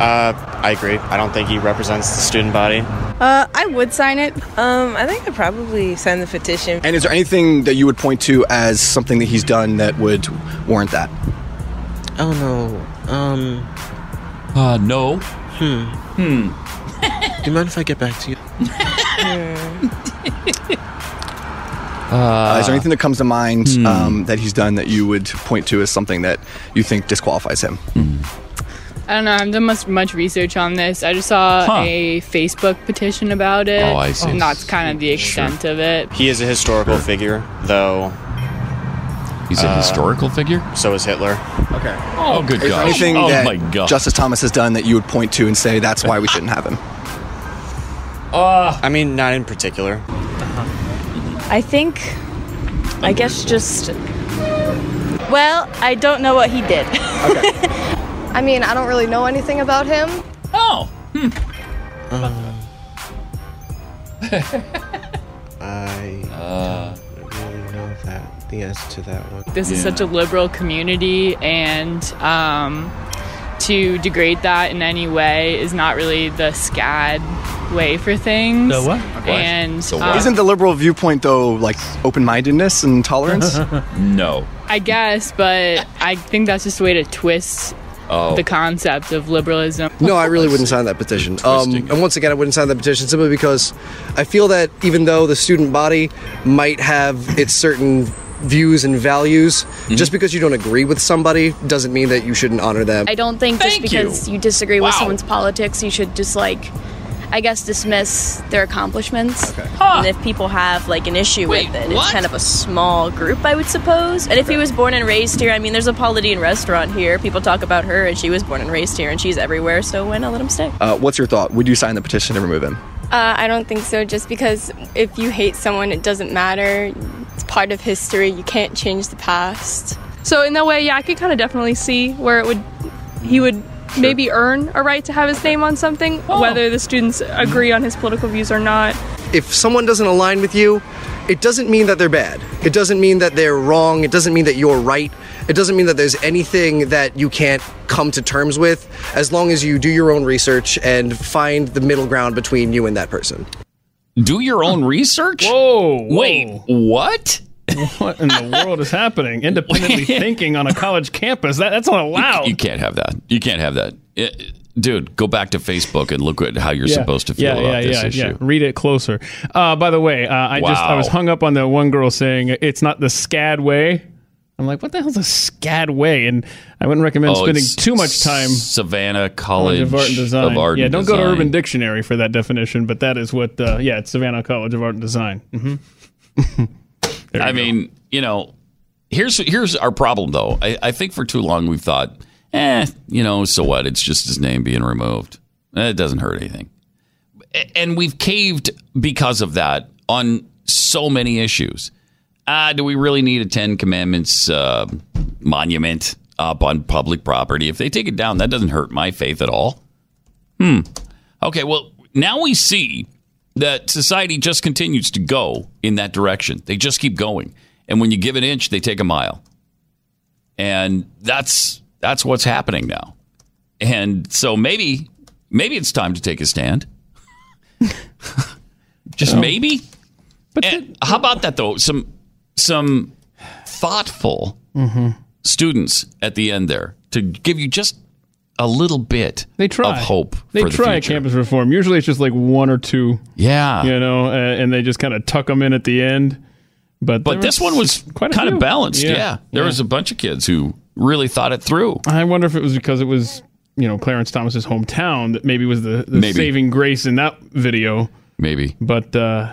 Uh, I agree. I don't think he represents the student body. Uh, I would sign it. Um, I think I'd probably sign the petition. And is there anything that you would point to as something that he's done that would warrant that? Oh no. Um. Uh, no. Hmm. Hmm. Do you mind if I get back to you? <laughs> <laughs> Uh, is there anything that comes to mind hmm. um, that he's done that you would point to as something that you think disqualifies him? I don't know. I haven't done much, much research on this. I just saw Huh. a Facebook petition about it. Oh, I see. And that's kind of the extent of it. He is a historical figure, though. He's a uh, historical figure? So is Hitler. Okay. Oh, good Is there anything oh, that my God. Justice Thomas has done that you would point to and say that's why we shouldn't have him? <laughs> Uh, I mean, not in particular. I think, I guess just. Well, I don't know what he did. <laughs> I mean, I don't really know anything about him. Oh. Hmm. <laughs> I Uh. don't really know that the answer to that one. This is such a liberal community, and um, to degrade that in any way is not really the SCAD way for things. The what? And The um, what? Isn't the liberal viewpoint, though, like open mindedness and tolerance? <laughs> No. I guess, but I think that's just a way to twist Oh. the concept of liberalism. No, I really wouldn't sign that petition. Um, and once again, I wouldn't sign that petition simply because I feel that even though the student body might have its certain views and values, Mm-hmm. just because you don't agree with somebody doesn't mean that you shouldn't honor them. I don't think Thank just because you. you, disagree Wow. with someone's politics, you should just like, I guess, dismiss their accomplishments. And if people have like an issue Wait, with it, what? it's kind of a small group, I would suppose. And if he was born and raised here, I mean, there's a Paula Deen restaurant here. People talk about her, and she was born and raised here, and she's everywhere. So why not let him stay? uh, what's your thought? Would you sign the petition to remove him? Uh, I don't think so. Just because if you hate someone, it doesn't matter. It's part of history. You can't change the past. So in that way, yeah, I could kind of definitely see where it would, he would maybe earn a right to have his name on something, oh. whether the students agree on his political views or not. if someone doesn't align with you, it doesn't mean that they're bad. It doesn't mean that they're wrong. It doesn't mean that you're right. It doesn't mean that there's anything that you can't come to terms with as long as you do your own research and find the middle ground between you and that person. Do your own research? Whoa, whoa. Wait, what? What in the world is happening? Independently <laughs> thinking on a college campus. That, that's not allowed. You can't have that. You can't have that. It- dude, go back to Facebook and look at how you're Yeah. supposed to feel yeah, about yeah, this yeah, issue. Yeah. Read it closer. Uh, by the way, uh, I just I was hung up on the one girl saying it's not the SCAD way. I'm like, what the hell's a SCAD way? And I wouldn't recommend Oh, spending too much time Savannah College of Art and Design. of Art yeah, and don't go to Urban Dictionary for that definition, but that is what. Uh, yeah, it's Savannah College of Art and Design. hmm <laughs> I mean, you know, here's here's our problem though. I, I think for too long we've thought, eh, you know, so what? It's just his name being removed. It doesn't hurt anything. And we've caved because of that on so many issues. Ah, do we really need a Ten Commandments uh, monument up on public property? If they take it down, that doesn't hurt my faith at all. Hmm. Okay, well, now we see that society just continues to go in that direction. They just keep going. And when you give an inch, they take a mile. And that's that's what's happening now. And so maybe maybe it's time to take a stand. <laughs> just maybe. And how about that though? Some some thoughtful mm-hmm. students at the end there to give you just a little bit They try. of hope They for the try future. campus reform. Usually, it's just like one or two. Yeah. you know, uh, and they just kind of tuck them in at the end. But But this one was quite kind few. of balanced. Yeah. There was a bunch of kids who really thought it through. I wonder if it was because it was you know Clarence Thomas's hometown that maybe was the, the Maybe. saving grace in that video. Maybe. But uh,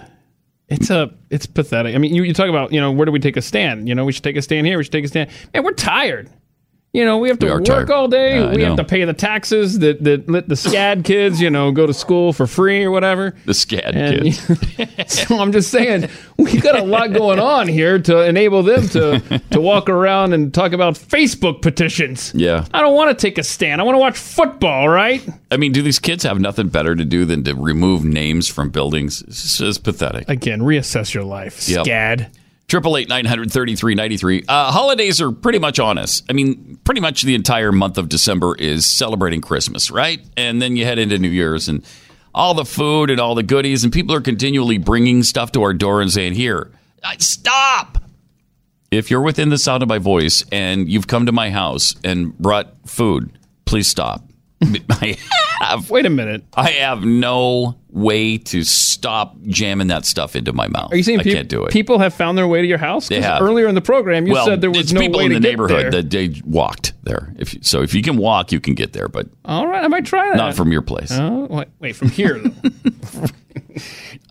It's a it's pathetic. I mean, you, you talk about you know where do we take a stand? You know, we should take a stand here. We should take a stand. Man, we're tired. You know, we have to We work tired. all day. I we have to pay the taxes that that let the SCAD kids, you know, go to school for free or whatever. The SCAD And- kids. <laughs> so I'm just saying, we got a lot going on here to enable them to to walk around and talk about Facebook petitions. Yeah. I don't want to take a stand. I want to watch football, right? I mean, do these kids have nothing better to do than to remove names from buildings? It's, just- pathetic. Again, reassess your life, Yep. SCAD. Triple eight nine hundred thirty three ninety three. Uh, holidays are pretty much on us. I mean, pretty much the entire month of December is celebrating Christmas, right? And then you head into New Year's and all the food and all the goodies, and people are continually bringing stuff to our door and saying, "Here, stop." If you're within the sound of my voice and you've come to my house and brought food, please stop. <laughs> I have. Wait a minute. I have no way to stop jamming that stuff into my mouth. Are you saying I peop- can't do it? people have found their way to your house? They have. Earlier in the program, you well, said there was no people way in the neighborhood there. that they walked there. If you, so, if you can walk, you can get there, but All right, I might try that. not from your place. Oh, wait, wait, from here. though. <laughs> <laughs>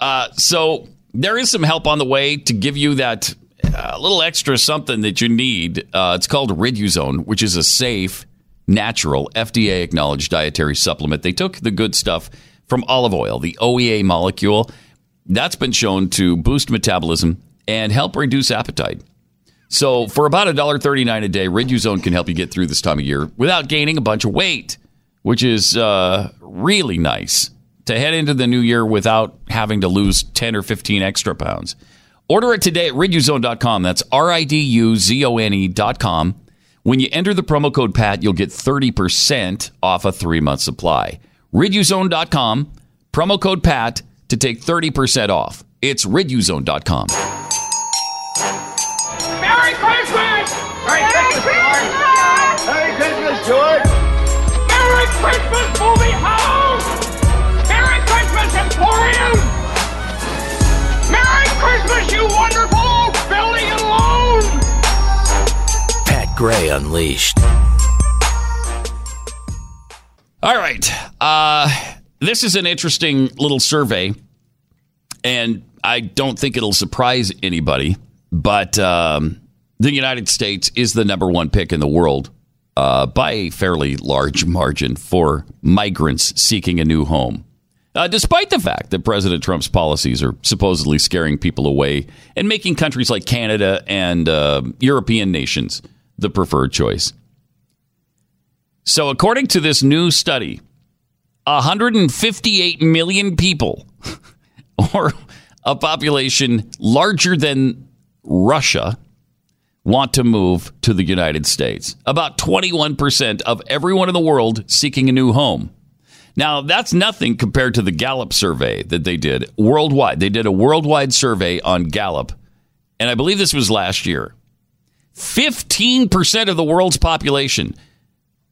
Uh, so there is some help on the way to give you that uh, little extra something that you need. Uh, it's called Riduzone, which is a safe, natural, FDA acknowledged dietary supplement. They took the good stuff from olive oil, the OEA molecule. That's been shown to boost metabolism and help reduce appetite. So for about $1.39 a day, Riduzone can help you get through this time of year without gaining a bunch of weight, which is uh, really nice to head into the new year without having to lose 10 or 15 extra pounds. Order it today at riduzone.com. That's R I D U Z O N E.com. When you enter the promo code PAT, you'll get 30% off a three month supply. Riduzone.com, promo code PAT to take 30% off. It's riduzone.com. Merry Christmas! Merry Christmas, George! Merry Christmas, George! Merry Christmas, movie house! Merry Christmas, Emporium! Merry Christmas, you wonderful Gray Unleashed. All right. Uh, this is an interesting little survey, and I don't think it'll surprise anybody, but um, the United States is the number one pick in the world uh, by a fairly large margin for migrants seeking a new home. Uh, despite the fact that President Trump's policies are supposedly scaring people away and making countries like Canada and uh, European nations the preferred choice. So, according to this new study, 158 million people, <laughs> or a population larger than Russia, want to move to the United States. About 21% of everyone in the world seeking a new home. Now, that's nothing compared to the Gallup survey that they did worldwide. They did a worldwide survey on Gallup, and I believe this was last year. 15% of the world's population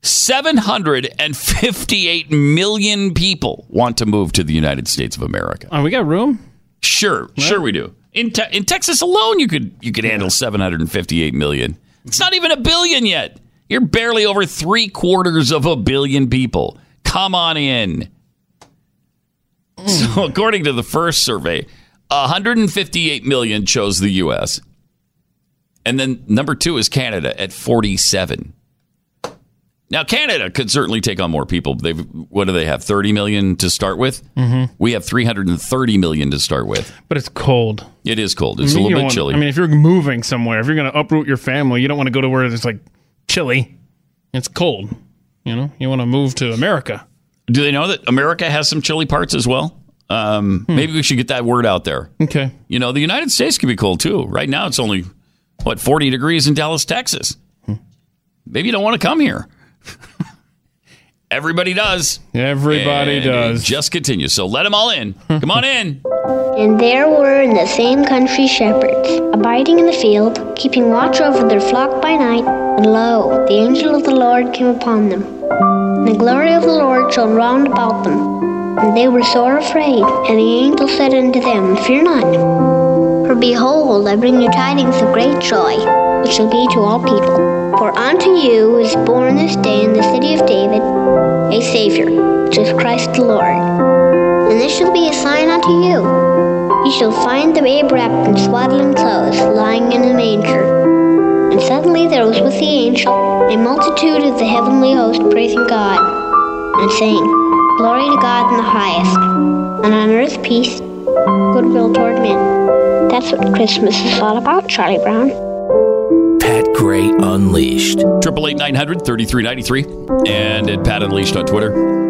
758 million people want to move to the United States of America. Oh, we got room? Sure, sure we do. In, te- in Texas alone, you could you could handle 758 million. It's not even a billion yet. You're barely over three quarters of a billion people. Come on in. Mm. So, according to the first survey, 158 million chose the U.S. And then number two is Canada at 47. Now, Canada could certainly take on more people. They've what do they have? 30 million to start with. Mhm. We have 330 million to start with. But it's cold. It is cold. It's I a mean, little bit want- chilly. I mean, if you're moving somewhere, if you're going to uproot your family, you don't want to go to where it's like chilly. It's cold. You know, you want to move to America. do they know that America has some chilly parts as well? Um, Maybe we should get that word out there. Hmm. Okay. You know, the United States can be cold too. Right now, it's only what 40 degrees in Dallas, Texas. Hmm. Maybe you don't want to come here. <laughs> Everybody does. Everybody And does. It just continue. So let them all in. Come on in. <laughs> And there were in the same country shepherds, abiding in the field, keeping watch over their flock by night. And lo, the angel of the Lord came upon them. And the glory of the Lord shone round about them. And they were sore afraid. And the angel said unto them, Fear not. For behold, I bring you tidings of great joy, which shall be to all people. For unto you is born this day in the city of David a Savior, which is Christ the Lord. And this shall be a sign unto you. Ye shall find the babe wrapped in swaddling clothes, lying in a manger. And suddenly there was with the angel a multitude of the heavenly host praising God, and saying, Glory to God in the highest, and on earth peace, goodwill toward men. That's what Christmas is all about, Charlie Brown. Pat Gray Unleashed. Triple eight nine hundred thirty three ninety three, and at Pat Unleashed on Twitter.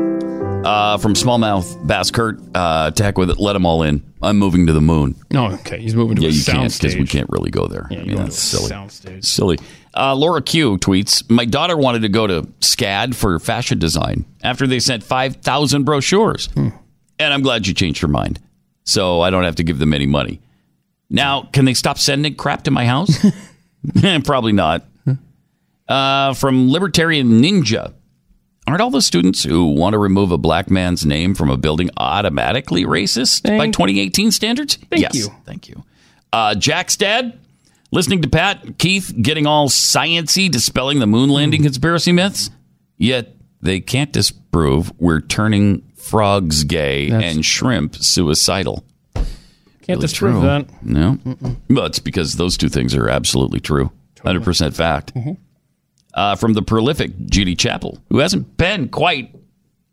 Uh, from Smallmouth Bass Kurt, uh, to heck with it, let them all in. I'm moving to the moon. No, okay. He's moving to yeah, a you can't soundstage. we can't really go there. I mean, that's to a silly. soundstage. Silly. Uh, Laura Q tweets: My daughter wanted to go to SCAD for fashion design after they sent five thousand brochures, Hmm. and I'm glad you changed her mind, so I don't have to give them any money. Now, can they stop sending crap to my house? <laughs> <laughs> Probably not. Uh, from Libertarian Ninja. Aren't all the students who want to remove a black man's name from a building automatically racist by 2018 standards? Thank yes. you. Thank you. Uh, Jack's dad, listening to Pat, Keith getting all sciency, dispelling the moon landing conspiracy myths, yet they can't disprove we're turning frogs gay and shrimp suicidal. Can't Really disprove true. that. No. but it's because those two things are absolutely true. 100% fact. Mm-hmm. Uh, from the prolific Judy Chappell, who hasn't been quite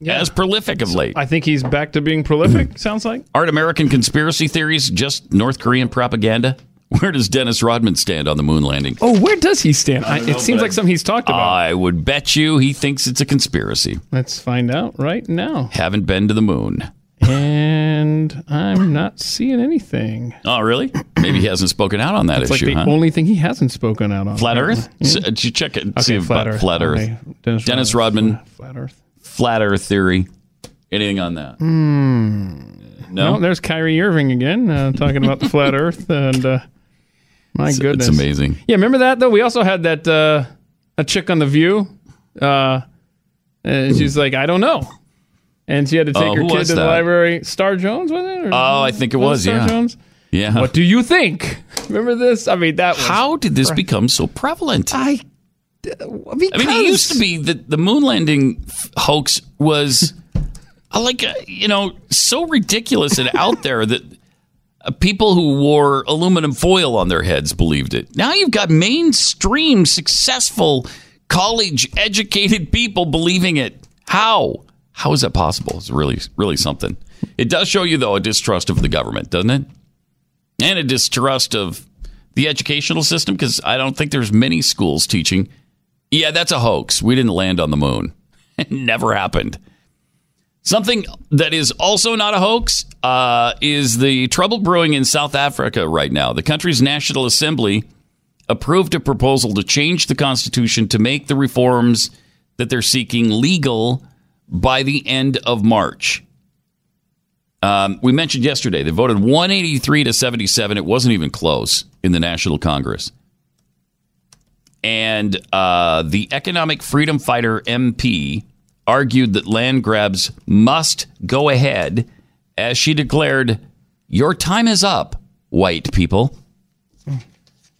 as prolific of late. I think he's back to being prolific, <clears throat> sounds like. Aren't American conspiracy theories just North Korean propaganda? <laughs> Where does Dennis Rodman stand on the moon landing? Oh, where does he stand? I, it know, seems like something he's talked about. I would bet you he thinks it's a conspiracy. Let's find out right now. Haven't been to the moon. And I'm not seeing anything. Oh, really? Maybe he <clears throat> hasn't spoken out on that That's like issue, the huh? only thing he hasn't spoken out on. Flat Earth? So, did you check it? Okay, see flat Earth. Flat Earth. Okay, Dennis Dennis, Rodman. Flat Earth. Flat Earth theory. Anything on that? Hmm. No? There's Kyrie Irving again uh, talking about the flat <laughs> Earth, and uh, my It's- goodness, It's amazing. Yeah, remember that though. We also had that uh, a chick on the View. Uh, and she's like, I don't know, and she had to take Oh, her kid was to the that? library. Star Jones was it? Or- Oh, I think it was, Star yeah. Jones. Yeah. What do you think? <laughs> Remember this? I mean, that was How did this become so prevalent? I. I mean, it used to be that the moon landing hoax was <laughs> uh, like, uh, you know, so ridiculous and out <laughs> there that uh, people who wore aluminum foil on their heads believed it. Now you've got mainstream, successful, college educated people believing it. How? How is that possible? It's really, really something. It does show you, though, a distrust of the government, doesn't it? And a distrust of the educational system because I don't think there's many schools teaching. Yeah, that's a hoax. We didn't land on the moon. <laughs> It never happened. Something that is also not a hoax uh, is the trouble brewing in South Africa right now. The country's National Assembly approved a proposal to change the constitution to make the reforms that they're seeking legal by the end of March. Um, we mentioned yesterday they voted 183 to 77. It wasn't even close in the National Congress. And uh, the economic freedom fighter MP argued that land grabs must go ahead, as she declared, "Your time is up, white people."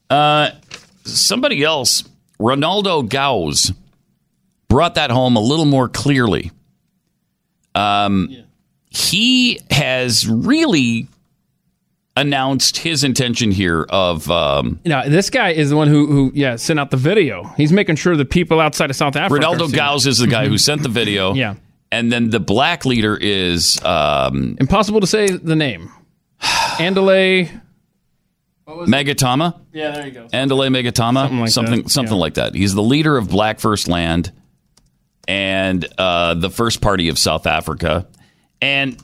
Uh, somebody else, Ronaldo Gauss, brought that home a little more clearly. Um, he has really announced his intention here of um, Now, this guy is the one who, who, yeah, sent out the video. He's making sure the people outside of South Africa. are Ronaldo seeing- Gauss is the guy who sent the video. <laughs> Yeah. And then the black leader is um, Impossible to say the name. <sighs> Andale. Megatama. Yeah, there you go. Andale Megatama. Something like something, that, something yeah. like that. He's the leader of Black First Land and uh, the First Party of South Africa. And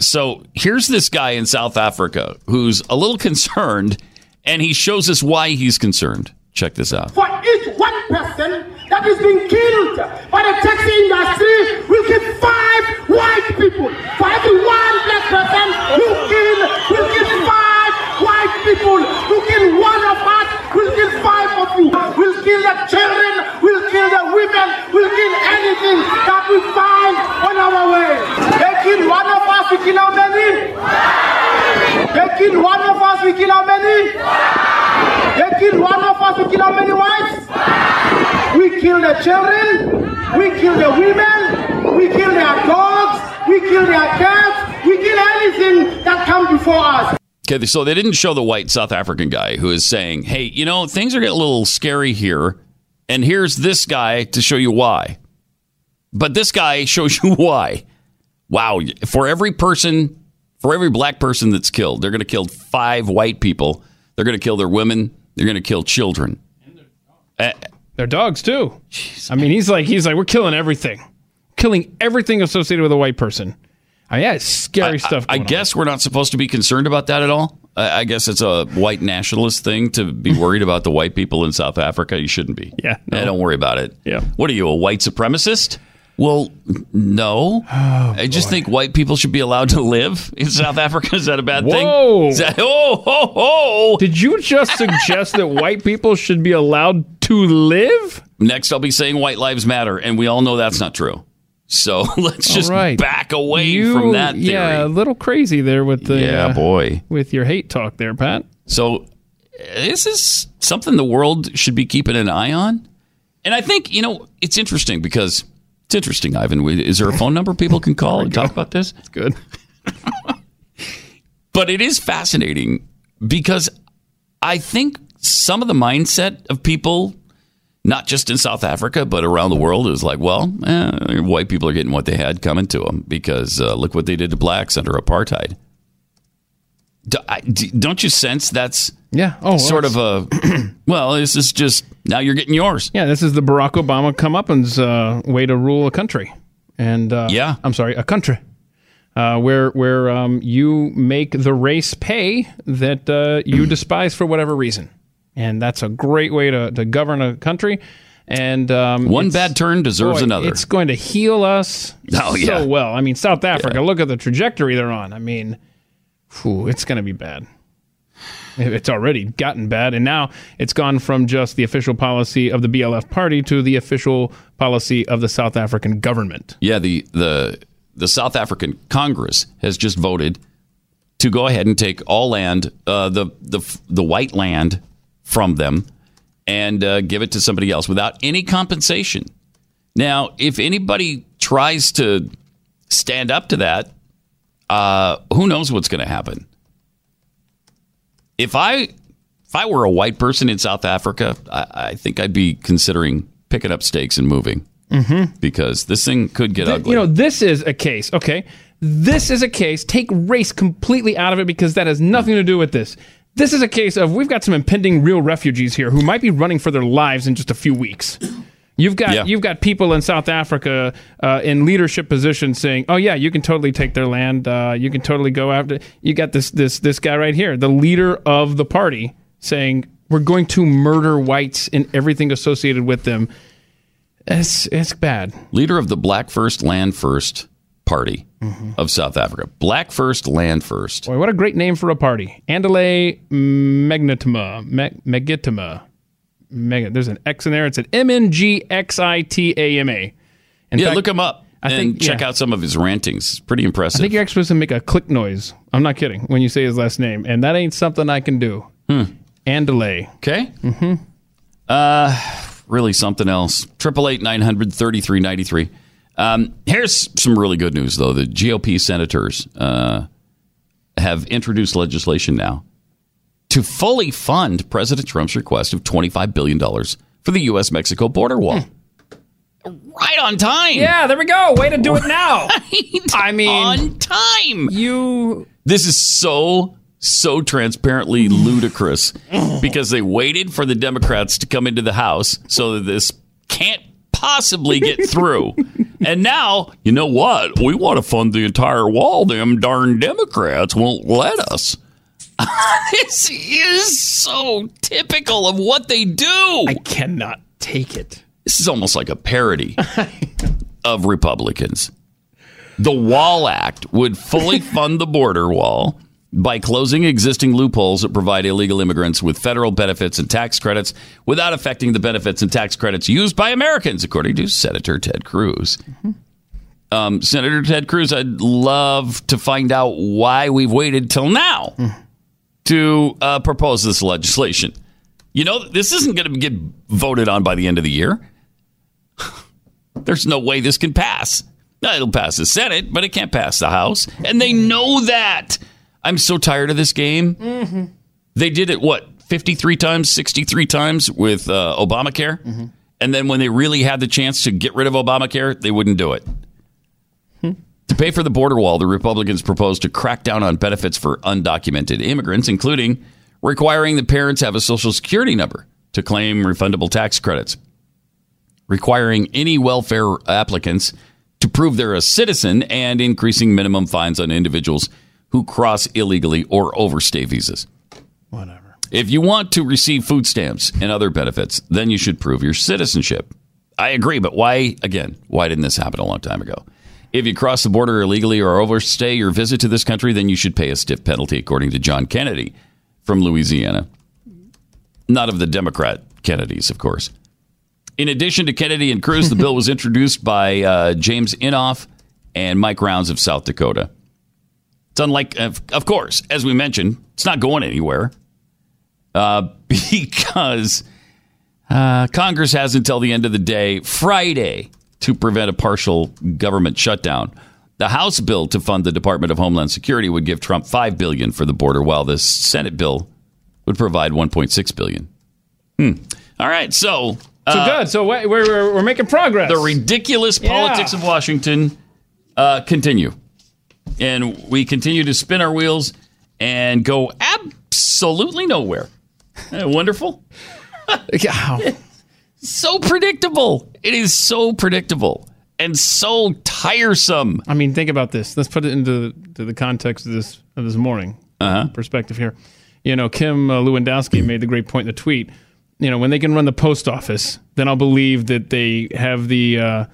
so here's this guy in South Africa who's a little concerned, and he shows us why he's concerned. Check this out. For each one person that is being killed by the taxi industry, we'll kill five white people. For every one black person who kill, we'll kill five white people. Who kill one of us, we'll kill five of you. We'll kill the children, we'll kill the women, we'll kill anything that we find on our way. They kill one of us, we kill how many? They kill one of us, we kill how many? They kill one of us, we kill how many whites? We kill the children, we kill the women, we kill their dogs, we kill their cats, we kill anything that comes before us. Okay, so they didn't show the white South African guy who is saying, "Hey, you know, things are getting a little scary here, and here's this guy to show you why." But this guy <laughs> shows you why. Wow, for every person, for every black person that's killed, they're going to kill five white people. They're going to kill their women. They're going to kill children. Uh, Their dogs too. I mean, he's like he's like we're killing everything, killing everything associated with a white person. Oh, yeah, it's scary stuff. I on. guess we're not supposed to be concerned about that at all. I I guess it's a white nationalist thing to be <laughs> worried about the white people in South Africa. You shouldn't be. Yeah, Eh, don't worry about it. Yeah. What are you, a white supremacist? Well, no. Oh, I just think white people should be allowed to live in South Africa. Is that a bad Whoa. thing? That, oh, ho, ho. Did you just suggest that white people should be allowed to live? Next, I'll be saying white lives matter, and we all know that's not true. So <laughs> let's just right. back away You- from that theory. Yeah, a little crazy there with the Yeah, uh, boy. with your hate talk there, Pat. So this is something the world should be keeping an eye on. And I think, you know, it's interesting because it's interesting, Ivan. Is there a phone number people can <laughs> call and talk about this? It's good. <laughs> But it is fascinating because I think some of the mindset of people, not just in South Africa, but around the world, is like, well, eh, white people are getting what they had coming to them because uh, look what they did to blacks under apartheid. Do, I, don't you sense that's Yeah. Oh, well, sort of a <clears throat> well? This is just now you're getting yours. Yeah, this is the Barack Obama comeuppance uh, way to rule a country, and uh, Yeah. I'm sorry, a country, uh, where where um, you make the race pay that uh, you <clears throat> despise for whatever reason, and that's a great way to, to govern a country. And um, One bad turn deserves boy, another. It's going to heal us <laughs> Oh, yeah. so well. I mean, South Africa. Look at the trajectory they're on. I mean, whew, it's going to be bad. It's already gotten bad, and now it's gone from just the official policy of the BLF party to the official policy of the South African government. Yeah, the the the South African Congress has just voted to go ahead and take all land, uh, the the the white land, from them, and uh, give it to somebody else without any compensation. Now, if anybody tries to stand up to that, uh, who knows what's going to happen? If I if I were a white person in South Africa, I, I think I'd be considering picking up stakes and moving Mm-hmm. because this thing could get Th- ugly. You know, this is a case. Okay, this is a case. Take race completely out of it because that has nothing to do with this. This is a case of we've got some impending real refugees here who might be running for their lives in just a few weeks. You've got Yeah. you've got people in South Africa uh, in leadership positions saying, "Oh yeah, you can totally take their land. Uh, you can totally go after." You got this this this guy right here, the leader of the party, saying, "We're going to murder whites and everything associated with them." It's it's bad. Leader of the Black First Land First Party Mm-hmm. of South Africa. Black First Land First. Boy, what a great name for a party. Andale Magnitima. Meg- Megittima. Meg- there's an X in there. It's an M N G X I T A M A. In yeah, fact, look him up I and think- check yeah. out some of his rantings. It's pretty impressive. I think you're actually supposed to make a click noise. I'm not kidding when you say his last name. And that ain't something I can do. Hmm. Andale. Okay. Mm-hmm. Uh, really something else. Triple eight nine hundred thirty three ninety three. Um, here's some really good news though. The GOP senators uh, have introduced legislation now to fully fund President Trump's request of twenty five billion dollars for the U.S. Mexico border wall. Right on time. Yeah, there we go. Way to do it <laughs> now. I mean, on time. You. This is so so transparently ludicrous because they waited for the Democrats to come into the House so that this can't possibly get through. <laughs> and now, you know what? We want to fund the entire wall. Them darn Democrats won't let us. <laughs> this is so typical of what they do. I cannot take it. This is almost like a parody of Republicans. The Wall Act would fully <laughs> fund the border wall by closing existing loopholes that provide illegal immigrants with federal benefits and tax credits without affecting the benefits and tax credits used by Americans, according to Senator Ted Cruz. Um, Senator Ted Cruz, I'd love to find out why we've waited till now to uh, propose this legislation. You know, this isn't going to get voted on by the end of the year. <laughs> There's no way this can pass. Now, it'll pass the Senate, but it can't pass the House. And they know that. I'm so tired of this game. Mm-hmm. They did it what 53 times, 63 times with uh, Obamacare, Mm-hmm. and then when they really had the chance to get rid of Obamacare, they wouldn't do it. Hmm. To pay for the border wall, the Republicans proposed to crack down on benefits for undocumented immigrants, including requiring the parents have a social security number to claim refundable tax credits, requiring any welfare applicants to prove they're a citizen, and increasing minimum fines on individuals who cross illegally or overstay visas. Whatever. If you want to receive food stamps and other benefits, then you should prove your citizenship. I agree, but why, again, why didn't this happen a long time ago? If you cross the border illegally or overstay your visit to this country, then you should pay a stiff penalty, according to John Kennedy from Louisiana. Not of the Democrat Kennedys, of course. In addition to Kennedy and Cruz, the <laughs> bill was introduced by uh, James Inhofe and Mike Rounds of South Dakota. It's unlike, of course, as we mentioned, it's not going anywhere uh, <laughs> because uh, Congress has until the end of the day, Friday, to prevent a partial government shutdown. The House bill to fund the Department of Homeland Security would give Trump five billion for the border, while the Senate bill would provide 1.6 billion. Hmm. All right, so So uh, good. So we're, we're, we're making progress. the ridiculous politics of Washington uh, continue. And we continue to spin our wheels and go absolutely nowhere. Wonderful? <laughs> so predictable. It is so predictable and so tiresome. I mean, think about this. Let's put it into to the context of this of this morning Uh-huh. perspective here. You know, Kim uh, Lewandowski made the great point in the tweet. You know, when they can run the post office, then I'll believe that they have the uh,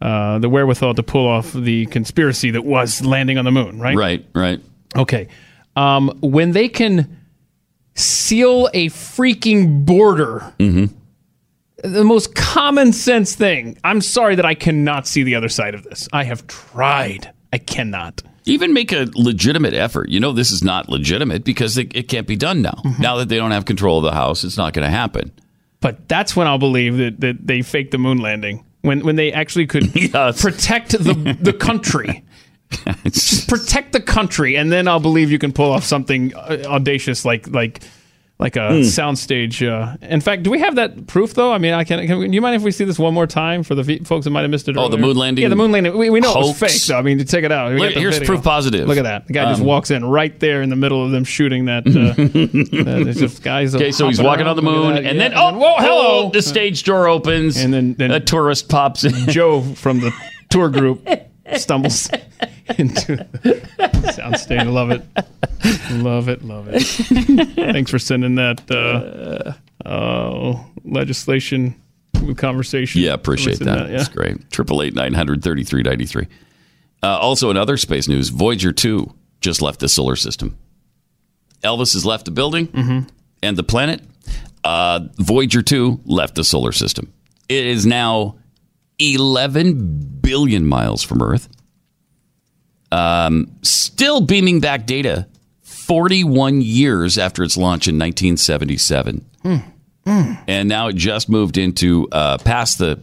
uh, the wherewithal to pull off the conspiracy that was landing on the moon. Right. Right. Right. Okay. Um, when they can seal a freaking border. Mm-hmm. The most common sense thing. I'm sorry that I cannot see the other side of this. I have tried. I cannot. Even make a legitimate effort. You know, this is not legitimate because it, it can't be done now. Mm-hmm. Now that they don't have control of the House, it's not going to happen. But that's when I'll believe that, that they faked the moon landing. When when they actually could <laughs> protect the the <laughs> country. Just protect the country, and then I'll believe you can pull off something uh, audacious like like like a Hmm. soundstage. Uh, in fact, do we have that proof though? I mean, I can. can we, do you mind if we see this one more time for the fe- folks that might have missed it? Oh, the moon landing Yeah, the moon landing. We, we know it was fake, though. I mean, to take it out. Look, here's video. proof positive. Look at that. The guy just Um, walks in right there in the middle of them shooting that. Uh, <laughs> uh, there's just guys. Okay, so he's walking around. on the moon, and Yeah. then oh, whoa, hello! The stage door opens, and then, then a tourist pops in. Joe from the tour group <laughs> stumbles <laughs> into the soundstage. Love it, love it, love it. Thanks for sending that uh, uh, legislation conversation. Yeah, appreciate What's in that. yeah. That's great. Triple eight nine hundred thirty three ninety three. Uh, also, in other space news, Voyager two just left the solar system. Elvis has left the building Mm-hmm. and the planet. Uh, Voyager two left the solar system. It is now eleven billion miles from Earth. Um, still beaming back data. Forty one years after its launch in nineteen seventy seven and now it just moved into uh, past the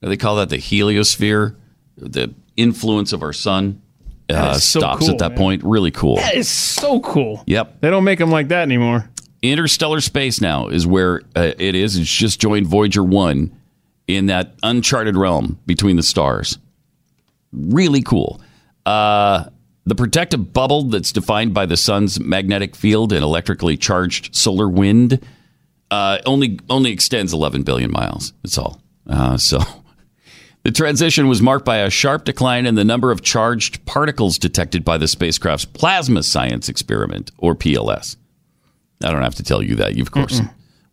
they call that the heliosphere the influence of our sun uh, so stops cool, at that man. point really cool That is so cool. yep They don't make them like that anymore. interstellar space now is where uh, it is it's just joined voyager 1 in that uncharted realm between the stars really cool uh, the protective bubble that's defined by the sun's magnetic field and electrically charged solar wind uh, only only extends 11 billion miles. That's all. Uh, so <laughs> the transition was marked by a sharp decline in the number of charged particles detected by the spacecraft's plasma science experiment, or PLS. I don't have to tell you that. You, of course,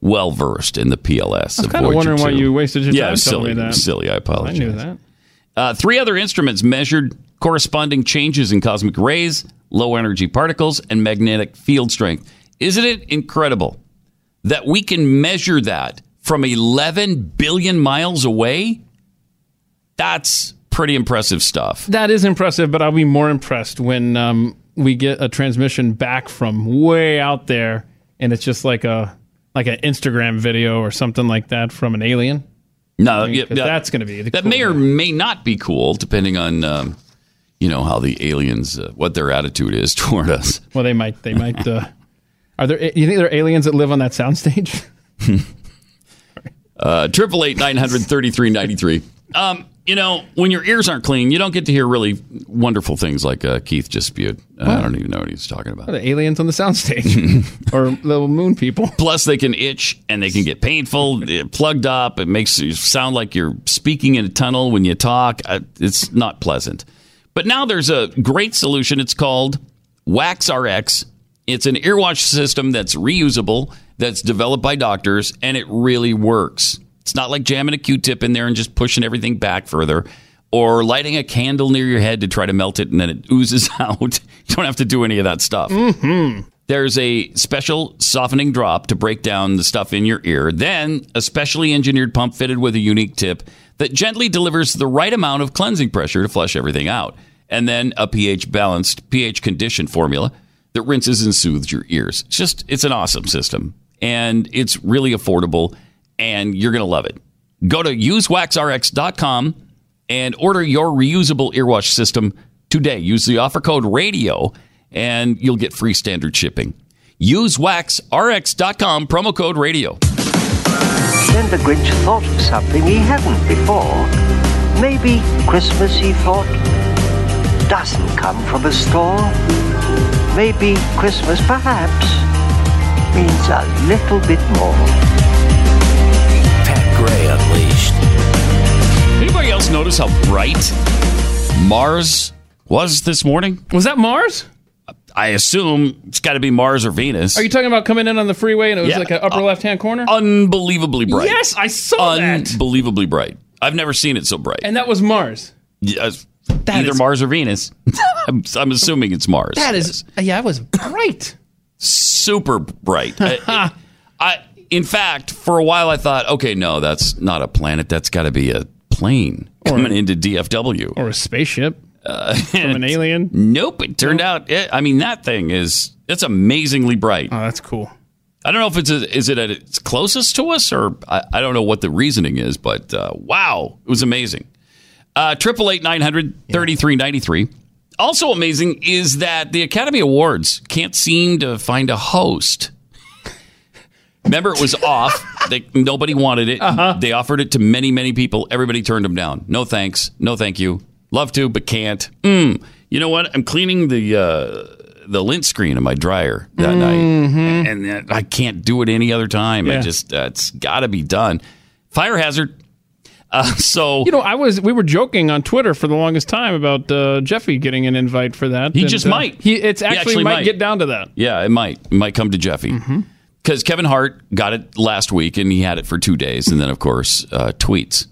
well versed in the PLS. I was kind of wondering why you wasted your yeah, time was telling me that. silly. I apologize. I knew that. Uh, three other instruments measured corresponding changes in cosmic rays, low energy particles, and magnetic field strength. Isn't it incredible that we can measure that from 11 billion miles away? That's pretty impressive stuff. That is impressive, but I'll be more impressed when um, we get a transmission back from way out there, and it's just like a like an Instagram video or something like that from an alien. No, I mean, yeah, yeah. that's going to be the that cool may or may not be cool, depending on um, you know how the aliens, uh, what their attitude is <laughs> toward us. Well, they might. They might. Uh, are there? You think there are aliens that live on that soundstage? <laughs> Uh, Triple eight nine hundred thirty three ninety tee. Um, you know, when your ears aren't clean, you don't get to hear really wonderful things like uh, Keith just spewed. Uh, I don't even know what he's talking about. The aliens on the soundstage <laughs> or little moon people? Plus, they can itch and they can get painful, eh, plugged up. It makes you sound like you're speaking in a tunnel when you talk. Uh, It's not pleasant. But now there's a great solution. It's called Wax RX. It's an earwash system that's reusable, that's developed by doctors, and it really works. It's not like jamming a Q-tip in there and just pushing everything back further, or lighting a candle near your head to try to melt it and then it oozes <laughs> out. You don't have to do any of that stuff. Mm-hmm. There's a special softening drop to break down the stuff in your ear. Then a specially engineered pump fitted with a unique tip that gently delivers the right amount of cleansing pressure to flush everything out. And then a pH balanced, pH conditioned formula that rinses and soothes your ears. It's just, it's an awesome system. And it's really affordable and you're going to love it. Go to usewaxrx.com and order your reusable earwash system today. Use the offer code RADIO and you'll get free standard shipping. Usewaxrx.com, promo code RADIO. Then the Grinch thought of something he hadn't before. Maybe Christmas, he thought, doesn't come from a store. Maybe Christmas, perhaps, means a little bit more. Anybody else notice how bright Mars was this morning? Was that Mars? I assume it's got to be Mars or Venus. Are you talking about coming in on the freeway and it was Yeah. like an upper Uh, left hand corner? Unbelievably bright. Yes, I saw that. Unbelievably bright. I've never seen it so bright. And that was Mars. Yes, either Mars or Venus. <laughs> I'm, I'm assuming it's Mars. That is, yeah, it was bright. super bright. <laughs> I, I, in fact, for a while I thought, okay, no, that's not a planet. That's got to be a plane or, coming into DFW or a spaceship uh, <laughs> from an alien. Nope. It turned out. It, I mean, that thing is it's amazingly bright. Oh, that's cool. I don't know if it's a, is it at its closest to us or I, I don't know what the reasoning is, but uh, wow, it was amazing. Uh, Triple eight nine hundred thirty three ninety three. Also amazing is that the Academy Awards can't seem to find a host. Remember, it was off. They, nobody wanted it. Uh-huh. They offered it to many, many people. Everybody turned them down. No thanks. No thank you. Love to, but can't. Mm. You know what? I'm cleaning the uh, the lint screen in my dryer that night, and uh, I can't do it any other time. I Mm-hmm. Just uh, it's got to be done. Fire hazard. Uh, so You know, I was we were joking on Twitter for the longest time about uh, Jeffy getting an invite for that. He and, just uh, might. He it's He actually, actually might, might. get down to that. Yeah, it might. It might come to Jeffy. Mm-hmm. Because Kevin Hart got it last week and he had it for two days. And then, of course, uh, tweets.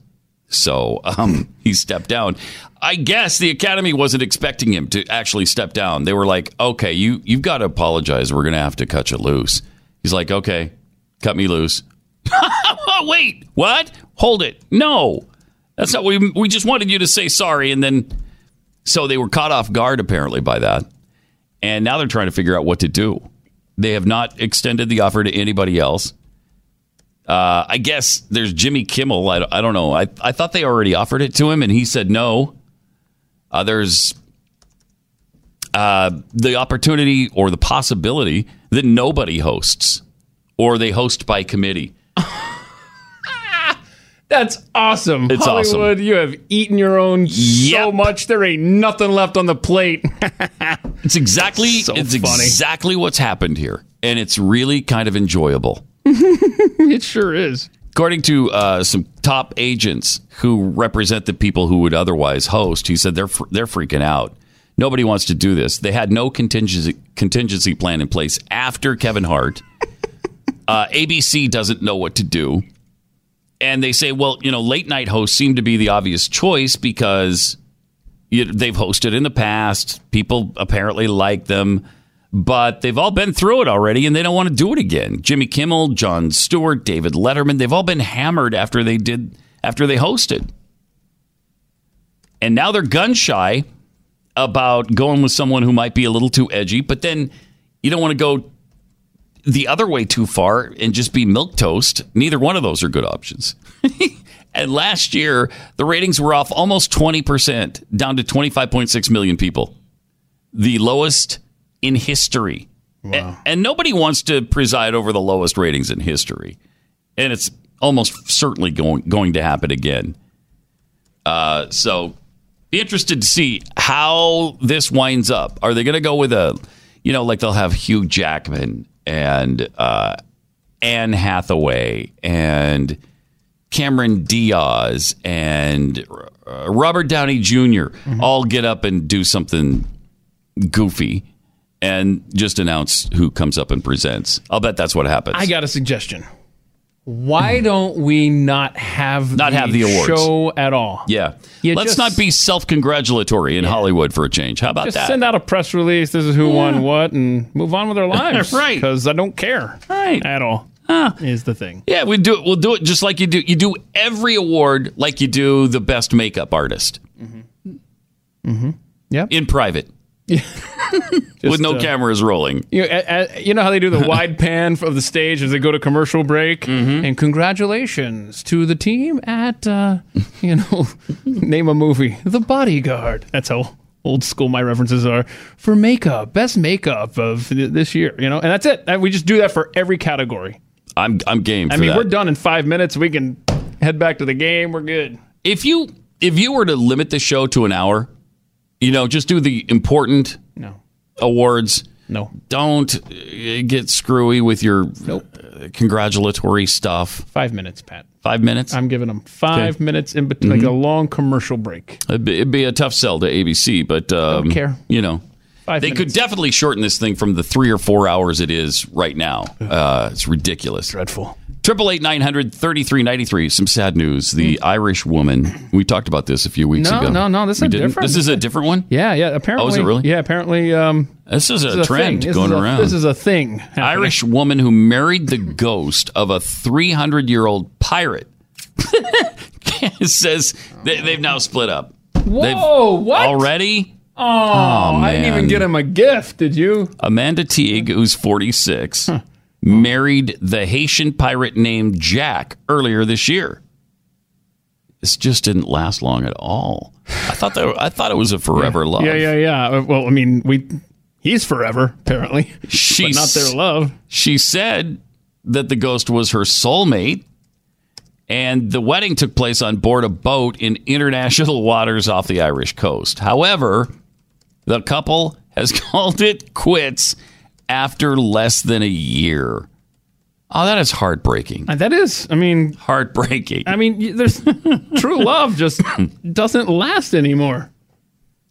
So um, <laughs> he stepped down. I guess the Academy wasn't expecting him to actually step down. They were like, okay, you, you've got to apologize. We're going to have to cut you loose. He's like, okay, cut me loose. <laughs> wait, what? Hold it. No, that's not. We, we just wanted you to say sorry. And then, so they were caught off guard apparently by that and now they're trying to figure out what to do. They have not extended the offer to anybody else. Uh, I guess there's Jimmy Kimmel. I, I don't know. I, I thought they already offered it to him, and he said no. Uh, there's uh, the opportunity or the possibility that nobody hosts, or they host by committee. That's awesome. It's awesome. Hollywood, you have eaten your own so much there ain't nothing left on the plate. <laughs> It's exactly So it's funny. exactly what's happened here, and it's really kind of enjoyable. <laughs> it sure is. According to uh, some top agents who represent the people who would otherwise host, he said they're fr- they're freaking out. Nobody wants to do this. They had no contingency contingency plan in place after Kevin Hart. <laughs> Uh, ABC doesn't know what to do, and they say, well, you know, late night hosts seem to be the obvious choice because you, they've hosted in the past. People apparently like them, but they've all been through it already and they don't want to do it again. Jimmy Kimmel, Jon Stewart, David Letterman, they've all been hammered after they did after they hosted. And now they're gun shy about going with someone who might be a little too edgy, but then you don't want to go the other way too far and just be milk toast. Neither one of those are good options. <laughs> And last year, the ratings were off almost 20%, down to 25.6 million people. The lowest in history. And, and nobody wants to preside over the lowest ratings in history. And it's almost certainly going, going to happen again. Uh, so be interested to see how this winds up. Are they going to go with a, you know, like they'll have Hugh Jackman and uh, Anne Hathaway and Cameron Diaz and uh, Robert Downey junior all get up and do something goofy and just announce who comes up and presents. I'll bet that's what happens. I got a suggestion. Why don't we not have Not have the awards. show at all? yeah. You Let's just- not be self congratulatory in Hollywood for a change. How about Just that? send out a press release. This is who Yeah. won what, and move on with our <laughs> lives. Right. Because I don't care. Right. At all. Is the thing. Yeah, we do it. We'll do it just like you do. You do every award like you do the best makeup artist Mm-hmm. Yep. in private <laughs> with no uh, cameras rolling. You, know, a- a- you know how they do the wide <laughs> pan of the stage as they go to commercial break? Mm-hmm. And congratulations to the team at, uh, you know, <laughs> name a movie, The Bodyguard. That's how old school my references are for makeup, best makeup of th- this year, you know? And that's it. And we just do that for every category. I'm I'm game. For I mean, that. we're done in five minutes. We can head back to the game. We're good. if you if you were to limit the show to an hour, you know, just do the important No. awards. No. Don't uh, get screwy with your uh, congratulatory stuff. Five minutes, Pat. Five minutes. I'm giving them five Okay. minutes in between, like a long commercial break. It'd be, it'd be a tough sell to ABC, but um, Don't care. You know, Five they minutes. could definitely shorten this thing from the three or four hours it is right now. Uh, it's ridiculous. Dreadful. Triple eight nine hundred thirty three ninety three. Some sad news. The Irish woman. We talked about this a few weeks. No, ago. no, no, this We is didn't? different. This is a different one. Yeah, yeah. Apparently, Oh, is it really? Yeah, apparently. Um, This is this a trend. This going a- around. This is a thing. happening. Irish woman who married the <laughs> ghost of a 300 year old pirate <laughs> says they, they've now split up. Whoa! what? Already? Oh, I didn't even get him a gift. Did you? Amanda Teague, who's 46, married the Haitian pirate named Jack earlier this year. This just didn't last long at all. I thought that I thought it was a forever love. Yeah, yeah, yeah. Uh, Well, I mean, we. He's forever apparently, She's, not their love. She said that the ghost was her soulmate, and the wedding took place on board a boat in international <laughs> waters off the Irish coast. However, the couple has <laughs> called it quits after less than a year. Oh, that is heartbreaking. Uh, That is, I mean, Heartbreaking. I mean, there's <laughs> true love just <laughs> doesn't last anymore.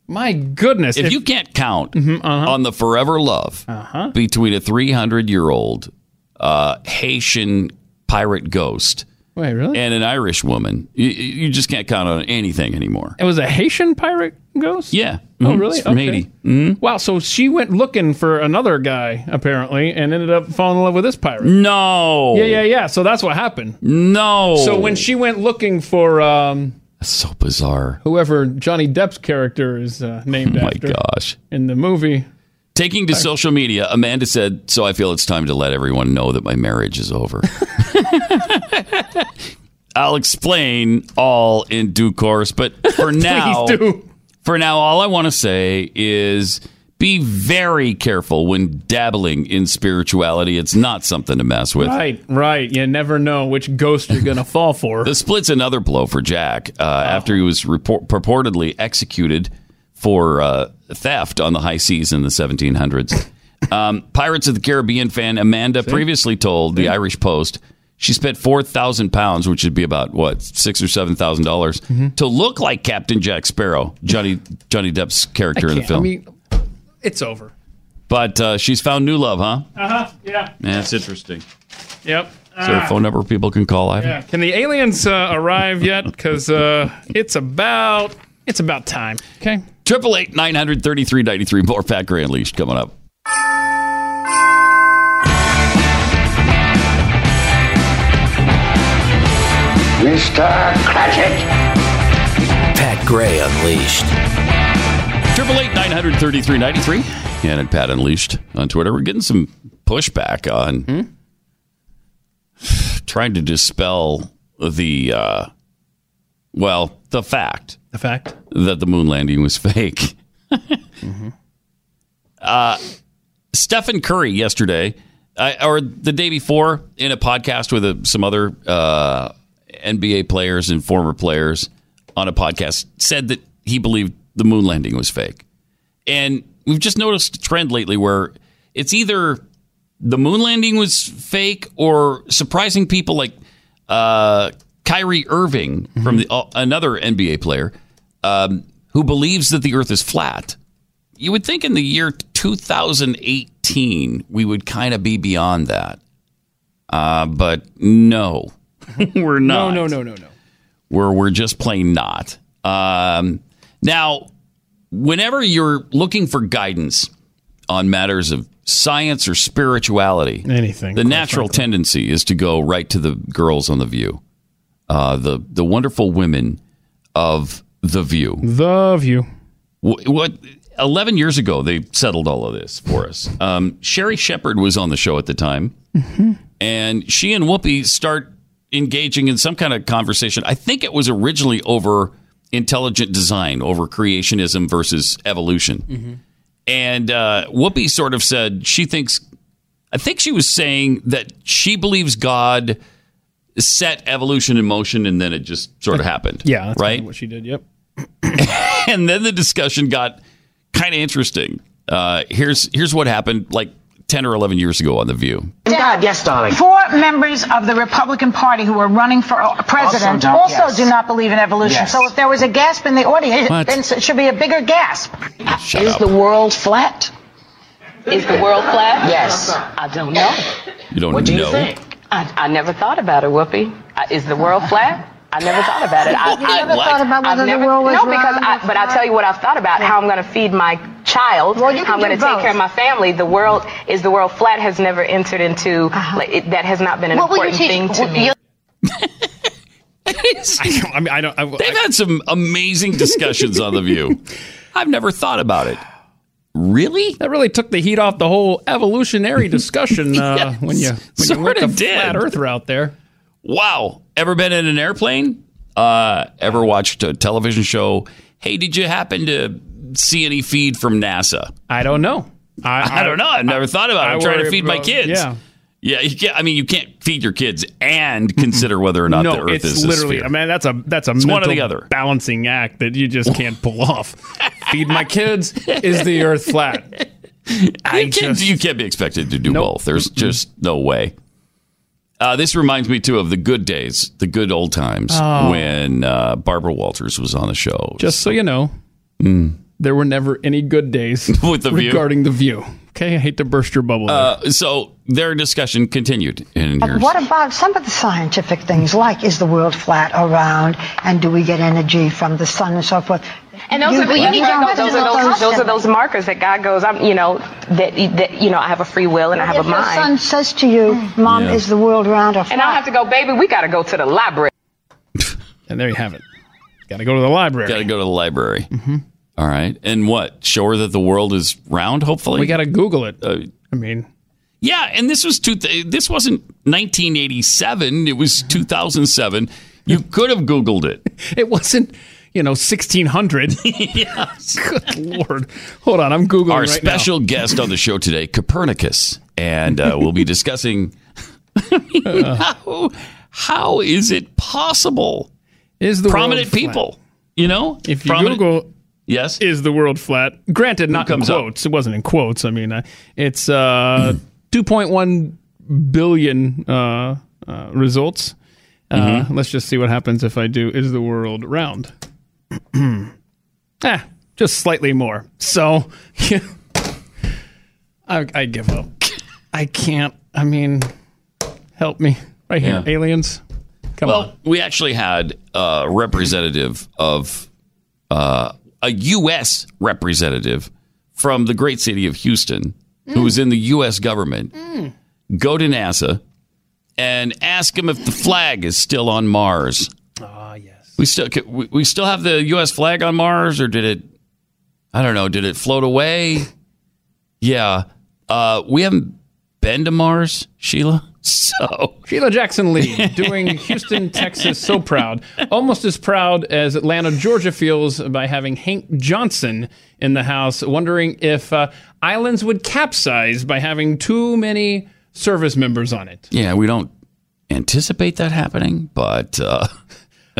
My goodness! if, you can't count Mm-hmm, uh-huh. on the forever love between a 300 year old uh, Haitian pirate ghost wait, really? and an Irish woman, you, you just can't count on anything anymore. It was a Haitian pirate ghost. Yeah. Oh, Mhm. really? It's from Okay. Haiti. Mhm. Wow. So she went looking for another guy apparently, and ended up falling in love with this pirate. No. Yeah, yeah, yeah. So that's what happened. No. So when she went looking for um, That's so bizarre. whoever Johnny Depp's character is uh, named Oh my after gosh. in the movie, Taking to social media, Amanda said, So I feel it's time to let everyone know that my marriage is over. <laughs> I'll explain all in due course, but <laughs> for now, do. for now, all I want to say is be very careful when dabbling in spirituality. It's not something to mess with. Right, right. You never know which ghost you're gonna <laughs> fall for. The split's another blow for Jack uh, after he was report- purportedly executed for uh, theft on the high seas in the 1700s. <laughs> Um, Pirates of the Caribbean fan Amanda previously told the Irish Post she spent four thousand pounds, which would be about what six or seven thousand dollars, Mm-hmm. to look like Captain Jack Sparrow, Johnny Johnny Depp's character in the film. I mean, it's over. but uh, she's found new love, huh? Uh huh. Yeah. Yeah, that's interesting. Yep. Is there a Ah. phone number people can call? Ivan? Yeah. Can the aliens uh, arrive yet? Because uh, it's about it's about time. Okay. Triple eight nine hundred thirty three ninety three. More Pat Gray Unleashed coming up. Mr. Cratchit. Pat Gray Unleashed. Triple eight nine hundred thirty three ninety three. And at Pat Unleashed on Twitter, we're getting some pushback on <sighs> trying to dispel the uh, Well, the fact. The fact that the moon landing was <laughs> fake. uh, Stephen Curry yesterday, uh, or the day before, in a podcast with uh, some other uh, NBA players and former players on a podcast, said that he believed the moon landing was fake. And we've just noticed a trend lately where it's either the moon landing was fake or surprising people like uh, Kyrie Irving from the, uh, another NBA player um, who believes that the Earth is flat. You would think in the year 2018 we would kind of be beyond that, uh, but no, <laughs> we're not. No, no, no, no, no. We're we're just plain not. Um, now, whenever you're looking for guidance on matters of science or spirituality, anything, the natural tendency is to go right to the girls on the View, uh, the the wonderful women of the View. The View. Wh- What? Eleven years ago, they settled all of this for us. Um, Sherri Shepherd was on the show at the time, and she and Whoopi start engaging in some kind of conversation. I think it was originally over intelligent design, over creationism versus evolution. And uh, Whoopi sort of said she thinks, I think she was saying that she believes God set evolution in motion and then it just sort of happened. Yeah, that's right. kinda what she did. Yep. <coughs> and then the discussion got kind of interesting. Uh, here's here's what happened like ten or eleven years ago on the View. God, yes, darling. Four members of the Republican Party who are running for uh, president Also also, don't- yes. do not believe in evolution. Yes. So if there was a gasp in the audience, What? then it should be a bigger gasp. Shut Is up. the world flat? Is the world flat? Yes. I don't know. You don't What do you know. think? I, I never thought about it, Whoopi. Uh, is the world flat? I never thought about it. <laughs> I, I, never thought about I've whether the world was no, because I, but I'll tell you what I've thought about: how I'm going to feed my child, Well, how I'm going to take care of my family. The world is the world flat has never entered into like, it, that has not been an What important thing to me. <laughs> I, I mean, I don't. I, They've had some amazing discussions on the View. I've never thought about it. Really? That really took the heat off the whole evolutionary discussion <laughs> uh, Yes, when you when you went the did. flat Earth route there. Wow. Ever been in an airplane? Uh, ever watched a television show? Hey, did you happen to see any feed from NASA? I don't know. I, <laughs> I, don't know. I've never thought about it. I I'm trying to feed my kids. yeah. Yeah, you can't, I mean, you can't feed your kids and consider whether or not no, the Earth it's is literally. I mean, that's a that's a It's one or the other. balancing act that you just can't pull <laughs> off. Feed my kids. Is the Earth flat? <laughs> I you, can't, just- you can't be expected to do Nope. both. There's just no way. Uh, this reminds me too of the good days, the good old times Oh. when uh, Barbara Walters was on the show. Just so you know, there were never any good days <laughs> With The View? regarding the view. Okay, I hate to burst your bubble. Uh, so their discussion continued. And here's, What about some of the scientific things, like is the world flat or round, and do we get energy from the sun and so forth? And those You- are the, you you don't know, those, are those, those are those markers that God goes, I'm, you know, that, that you know, I have a free will and I have if a your son says to you, "Mom, Yeah. is the world round or flat?" and I'll have to go, baby, we got to go to the library. <laughs> and there you have it. Got to go to the library. got to go to the library. All right. And what? Show her that the world is round, hopefully? we got to Google it. Uh, I mean, yeah, and this was two, this wasn't 1987, it was 2007. You <laughs> could have Googled it. it wasn't. You know, sixteen hundred. <laughs> yes. Good lord! Hold on, I'm googling Our right now. special guest on the show today, Copernicus, and uh, we'll be discussing <laughs> how, how is it possible? Is the prominent flat? people, you know, If you prominent, Google yes, is the world flat? Granted, not in comes up? quotes. It wasn't in quotes. I mean, uh, it's uh, 2.1 billion uh, uh, results. Uh, Mm-hmm. Let's just see what happens if I do is the world round? <clears throat> ah, just slightly more. So, <laughs> I, I give up. I can't. I mean, help me right here, Yeah. aliens. Come on. well, on. we actually had a representative of uh, a U.S. representative from the great city of Houston, who was in the U.S. government, go to NASA and ask him if the flag is still on Mars. Ah, yes. We still we, we still have the U.S. flag on Mars, or did it? I don't know. Did it float away? Yeah. Uh, we haven't been to Mars, Sheila. So Sheila Jackson Lee doing <laughs> Houston, Texas so proud. Almost as proud as Atlanta, Georgia feels by having Hank Johnson in the house, wondering if uh, islands would capsize by having too many service members on it. yeah, we don't anticipate that happening, but uh,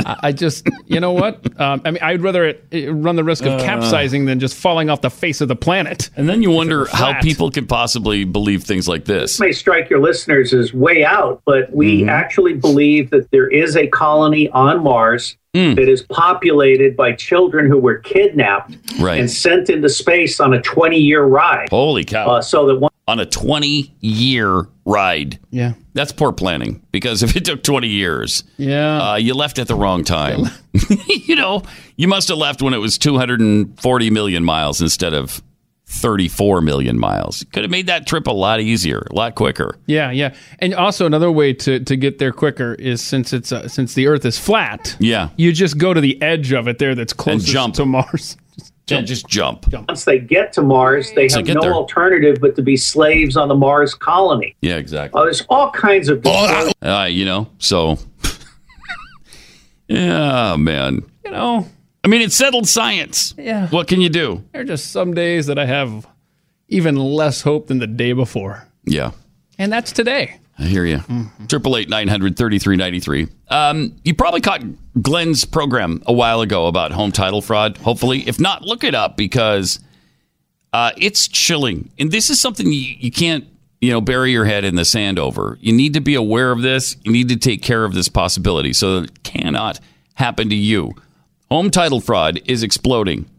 I I just, you know what? Um, I mean, I'd rather it, it run the risk of Uh. capsizing than just falling off the face of the planet. and then you wonder how people can possibly believe things like this. This may strike your listeners as way out, but we Mm-hmm. actually believe that there is a colony on Mars Hmm. that is populated by children who were kidnapped Right. and sent into space on a 20 year ride. Holy cow! Uh, so that one on a 20 year ride. Yeah. That's poor planning because if it took 20 years, Yeah. uh, you left at the wrong time. <laughs> you know, you must have left when it was 240 million miles instead of 34 million miles. Could have made that trip a lot easier, a lot quicker. Yeah, yeah. And also another way to, to get there quicker is since it's uh, since the Earth is flat, Yeah. you just go to the edge of it there that's closest jump. to Mars. Yeah, just jump. once they get to Mars, they So have no there. alternative but to be slaves on the Mars colony. Yeah, exactly. Uh, there's all kinds of. Uh, you know, so. <laughs> yeah, man. You know, I mean, it's settled science. Yeah. What can you do? there are just some days that I have even less hope than the day before. Yeah. And that's today. I hear you. Triple eight nine hundred thirty three ninety three. Um, you probably caught Glenn's program a while ago about home title fraud. Hopefully, if not, look it up because uh, it's chilling, and this is something you, you can't you know bury your head in the sand over. You need to be aware of this. You need to take care of this possibility so that it cannot happen to you. Home title fraud is exploding.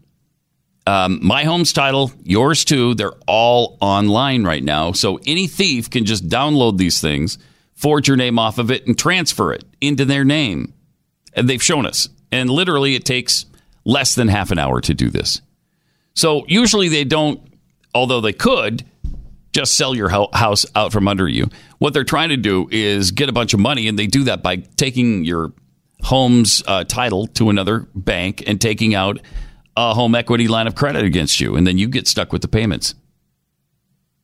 Um, my home's title, yours too. They're all online right now. So any thief can just download these things, forge your name off of it, and transfer it into their name. And they've shown us. And literally, it takes less than half an hour to do this. So usually they don't, although they could, just sell your house out from under you. What they're trying to do is get a bunch of money, and they do that by taking your home's uh, title to another bank and taking out a home equity line of credit against you, and then you get stuck with the payments.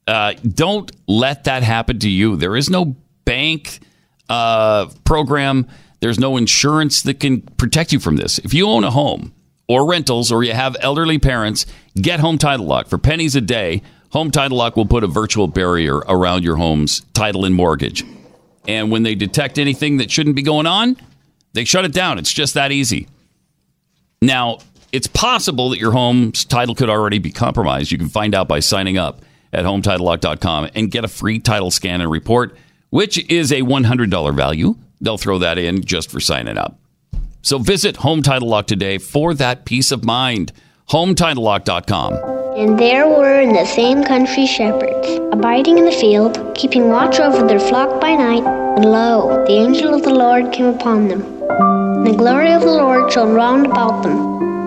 Uh, don't let that happen to you. There is no bank uh, program. There's no insurance that can protect you from this. If you own a home or rentals, or you have elderly parents, get Home Title Lock for pennies a day. Home Title Lock will put a virtual barrier around your home's title and mortgage. And when they detect anything that shouldn't be going on, they shut it down. It's just that easy. Now, it's possible that your home's title could already be compromised. You can find out by signing up at hometitlelock.com and get a free title scan and report, which is a $100 value. They'll throw that in just for signing up. So visit Home Title Lock today for that peace of mind. HomeTitleLock.com. And there were in the same country shepherds, abiding in the field, keeping watch over their flock by night. And lo, the angel of the Lord came upon them. And the glory of the Lord shone round about them.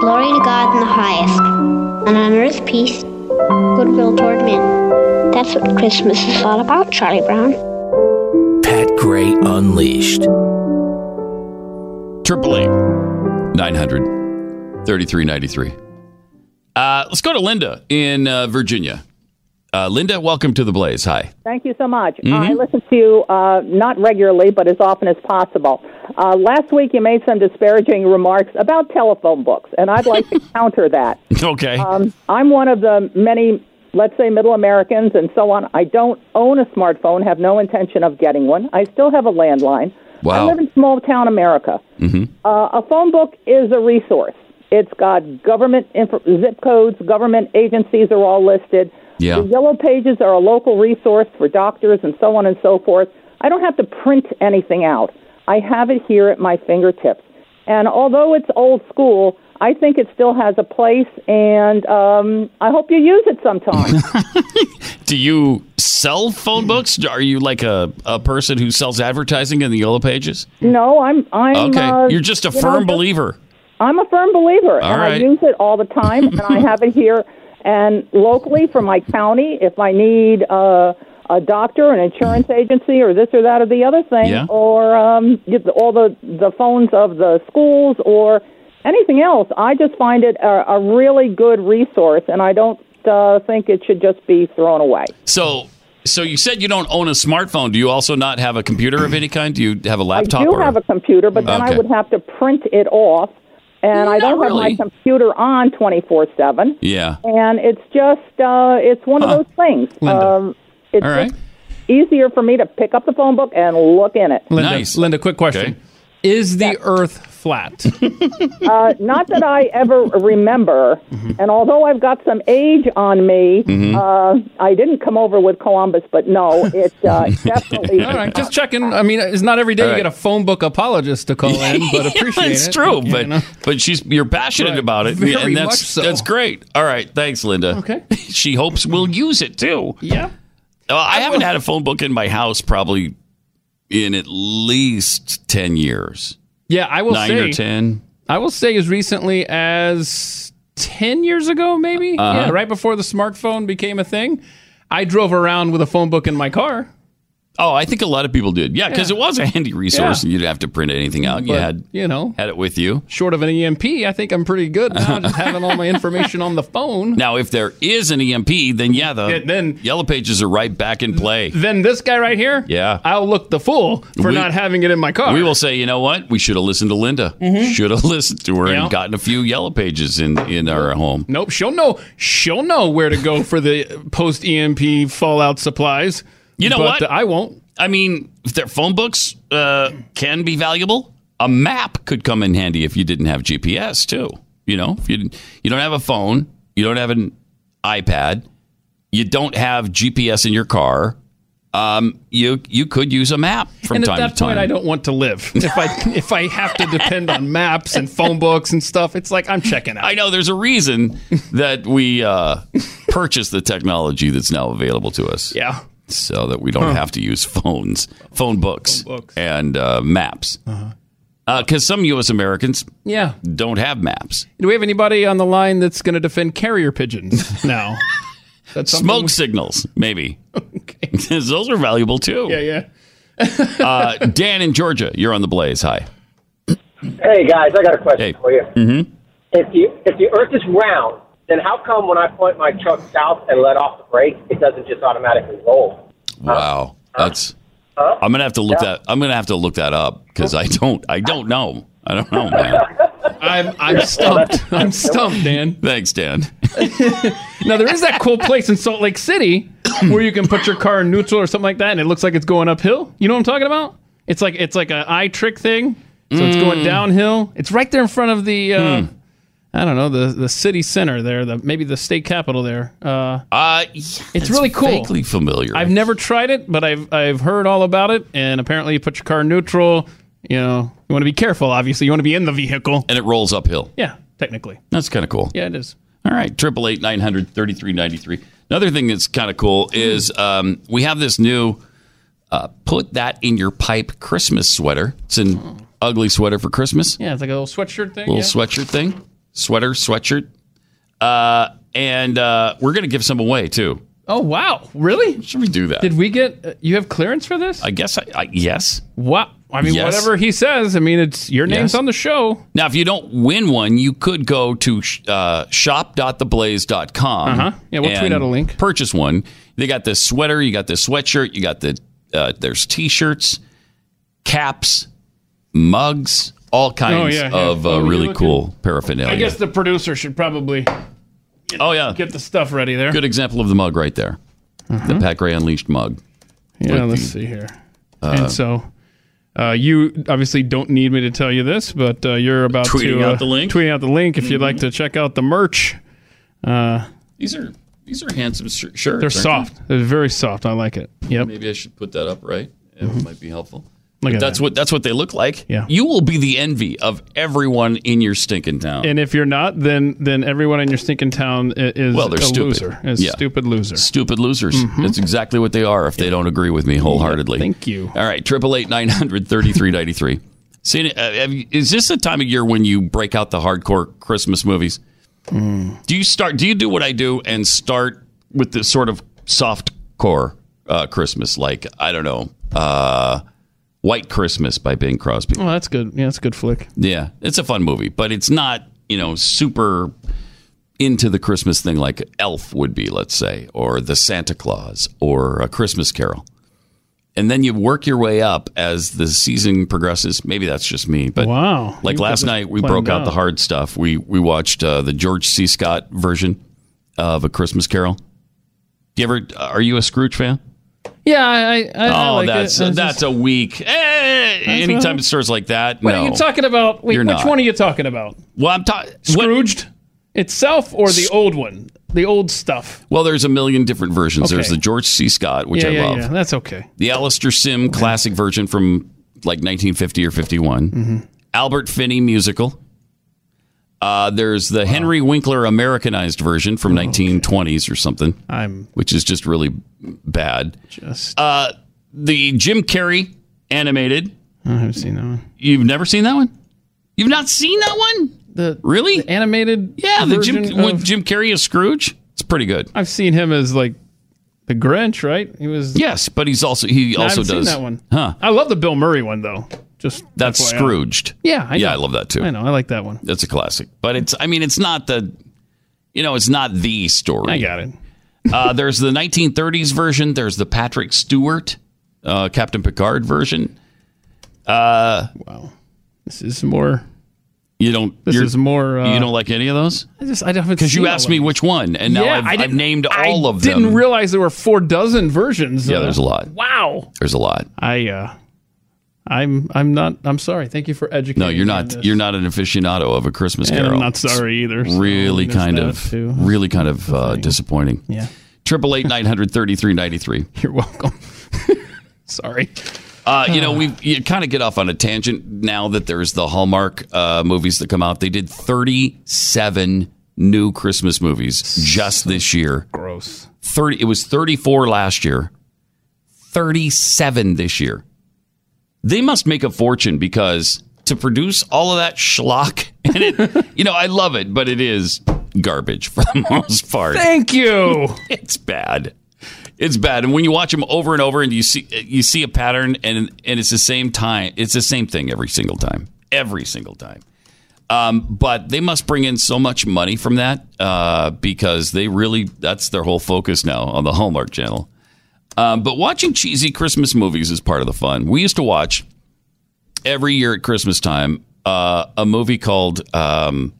Glory to God in the highest, and on earth peace, goodwill toward men. That's what Christmas is all about, Charlie Brown. Pat Gray Unleashed. Triple eight nine hundred thirty three ninety three. Uh, let's go to Linda in uh, Virginia. Uh, Linda, welcome to the Blaze. Hi. Thank you so much. Mhm. I listen to you uh, not regularly, but as often as possible. Uh, last week, you made some disparaging remarks about telephone books, and I'd like to <laughs> counter that. Okay. Um, I'm one of the many, let's say, middle Americans and so on. I don't own a smartphone, have no intention of getting one. I still have a landline. Wow. I live in small town America. Mm-hmm. Uh, a phone book is a resource. It's got government inf- zip codes, government agencies are all listed. Yeah. The yellow pages are a local resource for doctors and so on and so forth. I don't have to print anything out. I have it here at my fingertips. And although it's old school, I think it still has a place, and um, I hope you use it sometime. <laughs> Do you sell phone books? Are you like a, a person who sells advertising in the Yellow Pages? No, I'm. I'm. Okay, uh, you're just a you know, firm just- believer. I'm a firm believer, All and I use it all the time, and I have it here <laughs> and locally for my county. If I need uh, a doctor, an insurance agency, or this or that or the other thing, Yeah. or um, all the the phones of the schools or anything else, I just find it a, a really good resource, and I don't uh, think it should just be thrown away. So, so you said you don't own a smartphone. Do you also not have a computer of any kind? Do you have a laptop? I do or have a computer, but then I would have to print it off, and I don't have my computer on twenty four seven. Yeah. and it's just uh, it's one of those things. Linda. Um, it's All right. easier for me to pick up the phone book and look in it. Linda, Linda, quick question. Is the Earth flat? <laughs> uh, not that I ever remember, Mm-hmm. and although I've got some age on me, Mhm. uh, I didn't come over with Columbus, but no, it uh, <laughs> definitely. All right, just checking. I mean, it's not every day All you get a phone book apologist to call in, but <laughs> appreciate it's it. true, You but know? but she's you're passionate Right. about it, Very and that's much so. that's great. All right, thanks, Linda. Okay. she hopes we'll use it too. Yeah. Uh, I, haven't had a phone book in my house probably in at least ten years. Yeah, I will Nine say. or ten. I will say as recently as 10 years ago, maybe. Uh-huh. Yeah, right before the smartphone became a thing. I drove around with a phone book in my car. Oh, I think a lot of people did. Yeah, because Yeah. it was a handy resource, Yeah. and you didn't have to print anything out. you But, had you know, had it with you. short of an EMP, I think I'm pretty good now, just having all my information on the phone. Now, if there is an EMP, then yeah, the Yeah, then- yellow pages are right back in play. Then this guy right here, Yeah. I'll look the fool for We- not having it in my car. We will say, you know what? We should have listened to Linda. Mhm. Should have listened to her and gotten a few yellow pages in in our home. Nope, she'll know. She'll know where to go for the post EMP fallout supplies. You know but what? I won't. I mean, if their phone books uh, can be valuable, a map could come in handy if you didn't have GPS too. You know, if you you don't have a phone, you don't have an iPad, you don't have GPS in your car. Um, you you could use a map from and time at that to time. point, I don't want to live. <laughs> If I if I have to depend on maps and phone books and stuff, it's like I'm checking out. I know there's a reason that we uh, purchased the technology that's now available to us. Yeah. So that we don't Huh. have to use phones, phone books, Phone books. and uh, maps. Because some U.S. Americans Yeah. don't have maps. Do we have anybody on the line that's going to defend carrier pigeons <laughs> now? That's Smoke we- signals, maybe. <laughs> Because <laughs> those are valuable too. Yeah, yeah. uh, Dan in Georgia, you're on the blaze. Hi. Hey guys, I got a question for you. Mm-hmm. If you if the Earth is round, then how come when I point my truck south and let off the brake, it doesn't just automatically roll? Wow, that's. Huh? I'm gonna have to look Yeah. that. I'm gonna have to look that up because I don't. I don't know. I don't know, man. <laughs> I'm I'm stumped. <laughs> I'm stumped, Dan. Thanks, Dan. <laughs> Now there is that cool place in Salt Lake City <clears throat> where you can put your car in neutral or something like that, and it looks like it's going uphill. You know what I'm talking about? It's like it's like an eye trick thing. So it's going Mm. downhill. It's right there in front of the uh, Hmm. I don't know the the city center there, the maybe the state capitol there. Uh, uh, it's really cool. Vaguely familiar. I've never tried it, but I've I've heard all about it, and apparently you put your car in neutral. You know, you want to be careful. Obviously, you want to be in the vehicle. and it rolls uphill. Yeah, technically. That's kind of cool. Yeah, it is. All right, triple eight nine hundred thirty three ninety three. Another thing that's kind of cool is um, we have this new uh, "Put That in Your Pipe" Christmas sweater. It's an ugly sweater for Christmas. Yeah, it's like a little sweatshirt thing. little yeah. sweatshirt thing, sweater, sweatshirt, uh, and uh, we're going to give some away too. Oh wow, really? Should we do that? Did we get? Uh, you have clearance for this? I guess I, I yes. What? I mean, Yes. whatever he says. I mean, it's your name's Yes. on the show. Now, if you don't win one, you could go to sh- uh, shop.theblaze.com. Uh-huh. Yeah, we'll tweet out a link. Purchase one. They got the sweater, you got the sweatshirt, you got the uh, there's t-shirts, caps, mugs, all kinds Oh, yeah, yeah. of uh, Oh, really looking- cool paraphernalia. I guess the producer should probably oh yeah, get the stuff ready there. good example of the mug right there. The Pat Gray Unleashed mug. Yeah, let's the- see here. uh, and so, uh, you obviously don't need me to tell you this, but uh, you're about Tweeting to uh, out the link? Tweeting out the link if you'd like to check out the merch. Uh, These are these are handsome sh- shirts. they're aren't soft. They're very soft. I like it. they? Yep. Maybe I should put that up right. It Mm-hmm. might be helpful. Look at that's that. what that's what they look like. Yeah. You will be the envy of everyone in your stinking town. And if you're not, then then everyone in your stinking town is well, they're a stupid. loser. Is Yeah. stupid loser. Stupid losers. Mhm. That's exactly what they are if they don't agree with me wholeheartedly. thank you. All right, triple eight nine hundred thirty three ninety three. See, uh, is this the time of year when you break out the hardcore Christmas movies? Hmm. Do you start? Do you do what I do and start with this sort of soft core uh, Christmas, like I don't know, uh, White Christmas by Bing Crosby? Oh, that's good. Yeah, that's a good flick. Yeah, it's a fun movie, but it's not, you know, super into the Christmas thing like Elf would be, let's say, or The Santa Claus or A Christmas Carol. And then you work your way up as the season progresses. Maybe that's just me, but Wow. Like last night, we broke out the hard stuff. We we watched uh, the George C. Scott version of A Christmas Carol. Do you ever? Are you a Scrooge fan? Yeah, I. I, I oh, like that's it. That's just- a week. Eh, anytime it starts like that, What no. are you talking about? Wait, which not. one are you talking about? Well, I'm talking Scrooged itself or the old one, the old stuff. Well, there's a million different versions. There's the George C. Scott, which yeah, I yeah, love. Yeah, that's okay. The Alastair Sim classic version from like 1950 or 51. Mm-hmm. Albert Finney musical. Uh, there's the Henry Winkler Americanized version from 1920s or something, I'm which is just really bad. just. Uh, the Jim Carrey animated. I haven't seen that one. You've never seen that one? You've not seen that one? The really animated? Yeah, the Jim version with of- Jim Carrey as Scrooge. It's pretty good. I've seen him as like the Grinch, right? He was. Yes, but he's also he I also haven't seen does that one. Huh? I love the Bill Murray one though. Just That's FYI. Scrooged. Yeah, I yeah, know. I love that too. I know. I like that one. That's a classic. But it's I mean it's not the you know, it's not the story. I got it. uh, there's the 1930s version, there's the Patrick Stewart uh, Captain Picard version. Uh wow. This is more you don't This is more, uh, You don't like any of those? I just I don't Because you asked me which one and now Yeah, I've, I I've didn't- named all I of them. Didn't realize there were four dozen versions. Yeah, there's a lot. Wow. There's a lot. I uh, I'm I'm not. I'm sorry. Thank you for educating. No, you're not. You're not an aficionado of a Christmas And Carol. I'm not sorry either, so Really, I missed kind of, really kind of uh, disappointing. Yeah. Triple eight nine hundred thirty three ninety three. <laughs> You're welcome. <laughs> sorry. Uh, you know, we you kind of get off on a tangent now that there's the Hallmark uh, movies that come out. They did 37 new Christmas movies just this year. Gross. 30. It was 34 last year. 37 this year. They must make a fortune because to produce all of that schlock <laughs> and it, you know, I love it, but it is garbage for the <laughs> most part. Thank you. <laughs> It's bad. It's bad, and when you watch them over and over, and you see you see a pattern, and and it's the same time. It's the same thing every single time. Every single time. Um, but they must bring in so much money from that uh, because they really that's their whole focus now on the Hallmark Channel. Um, but watching cheesy Christmas movies is part of the fun. We used to watch every year at Christmas time uh, a movie called um,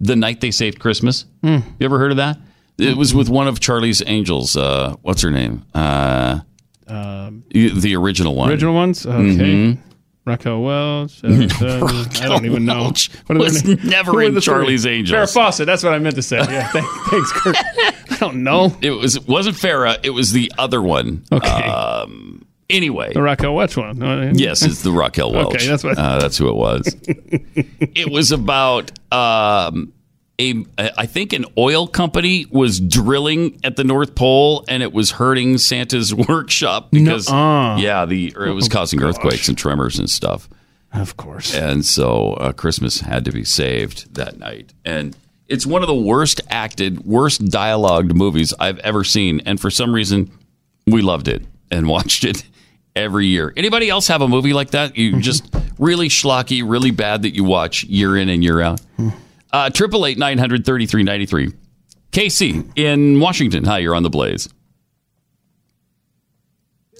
"The Night They Saved Christmas." Hmm. You ever heard of that? It was with one of Charlie's Angels. Uh, what's her name? Uh, Um, the original one. original ones. Okay. Mhm. Raquel Welch. <laughs> uh, uh, I don't even know. Welch What was never in the three? Charlie's Angels. Farrah Fawcett. That's what I meant to say. Yeah. Thank, <laughs> thanks, Kurt. I don't know. It was it wasn't Farrah. It was the other one. Okay. Um, anyway, The Raquel Welch one. Uh, yes, it's the Raquel <laughs> Welch. Okay, that's what- uh, that's who it was. it was about um, a I think an oil company was drilling at the North Pole, and it was hurting Santa's <laughs> workshop because Nuh-uh. yeah, the or it was Oh, causing earthquakes and tremors and stuff. Of course. And so uh, Christmas had to be saved that night. And it's one of the worst acted, worst dialogued movies I've ever seen. And for some reason, we loved it and <laughs> watched it every year. Anybody else have a movie like that? You <laughs> just really schlocky, really bad that you watch year in and year out? Uh, Triple eight nine hundred thirty three ninety three. Casey in Washington. Hi, you're on the Blaze.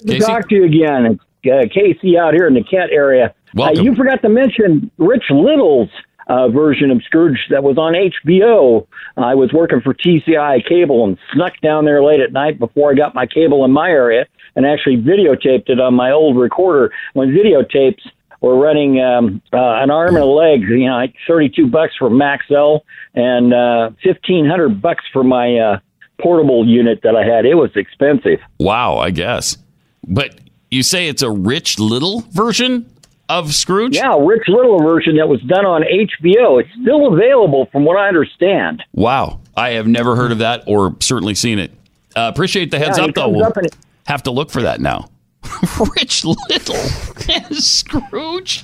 Good to talk to you again. It's uh, Casey out here in the Kent area. Welcome. Uh, you forgot to mention Rich Little's uh, version of Scrooge that was on HBO. I was working for TCI Cable and snuck down there late at night before I got my cable in my area and actually videotaped it on my old recorder when videotapes were running um, uh, an arm and a leg, you know, like 32 bucks for Maxell and uh, 1500 bucks for my uh, portable unit that I had. It was expensive. Wow, I guess. But You say it's a Rich Little version of Scrooge? Yeah, Rich Little version that was done on HBO. It's still available, from what I understand. Wow. I have never heard of that or certainly seen it. Uh, appreciate the heads Yeah, up, though. We'll up have to look for that now. <laughs> Rich Little as Scrooge?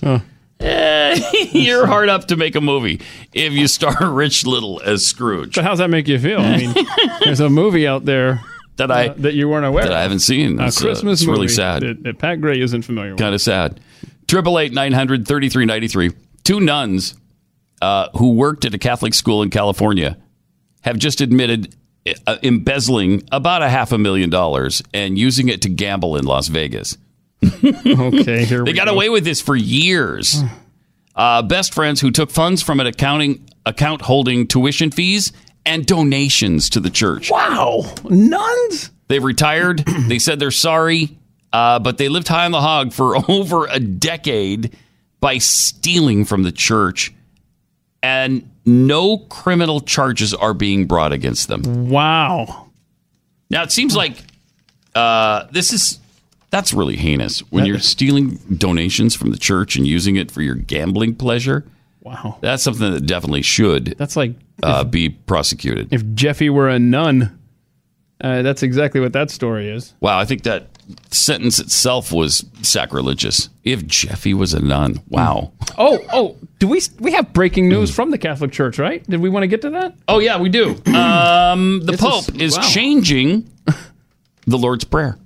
Eh, <laughs> you're hard up to make a movie if you star <laughs> Rich Little as Scrooge. But how's that make you feel? I mean, there's a movie out there that I uh, that you weren't aware that of. I haven't seen. A It's, uh, Christmas it's really movie sad. That, that Pat Gray isn't familiar kind of sad. Triple eight nine hundred thirty three ninety three. Two nuns uh, who worked at a Catholic school in California have just admitted uh, embezzling about a half a million dollars and using it to gamble in Las Vegas. <laughs> okay, here They got go. away with this for years. Uh, best friends who took funds from an accounting account holding tuition fees and donations to the church. Wow, nuns. They've retired. <clears throat> they said they're sorry, uh, but they lived high on the hog for <laughs> over a decade by stealing from the church, and no criminal charges are being brought against them. Wow. Now it seems like uh, this is that's really heinous when you're stealing donations from the church and using it for your gambling pleasure. Wow, that's something that definitely should. That's like uh, be prosecuted. If Jeffy were a nun, uh, that's exactly what that story is. Wow, I think that sentence itself was sacrilegious. If Jeffy was a nun, wow. Oh, oh, do we we have breaking news from the Catholic Church, right? Did we want to get to that? Oh yeah, we do. <clears throat> Um, the This Pope is- is, wow. changing the Lord's Prayer.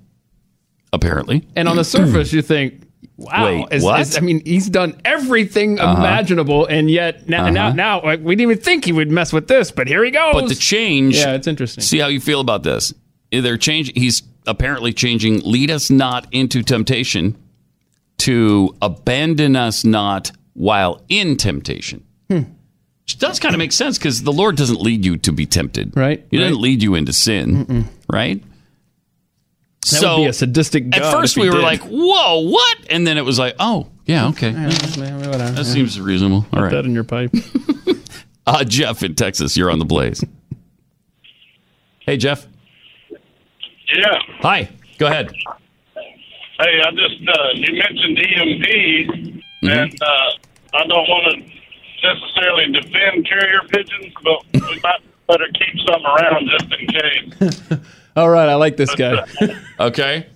Apparently, And on the surface, you think, wow, Wait, is- what? is- I mean, he's done everything Uh-huh. imaginable, and yet now, now, Uh-huh. now, like, we didn't even think he would mess with this, but here he goes. But the change. Yeah, it's interesting. See how you feel about this. They're changing. He's apparently changing. Lead us not into temptation. To abandon us not while in temptation. Hmm. Which does kind of make sense because the Lord doesn't lead you to be tempted. Right. He doesn't right. lead you into sin. Right. That would be a sadistic At first, if he we were did. like, "Whoa, what?" And then it was like, "Oh, yeah, okay, that Yeah. seems reasonable." All Put right. that in your pipe. <laughs> Uh, Jeff in Texas, you're on the blaze. <laughs> Hey, Jeff. Yeah. Hi. Go ahead. Hey, I just uh, you mentioned EMP, and uh, I don't want to necessarily defend carrier pigeons, but we might better keep some around just in case. <laughs> All right, I like this guy. <laughs> okay.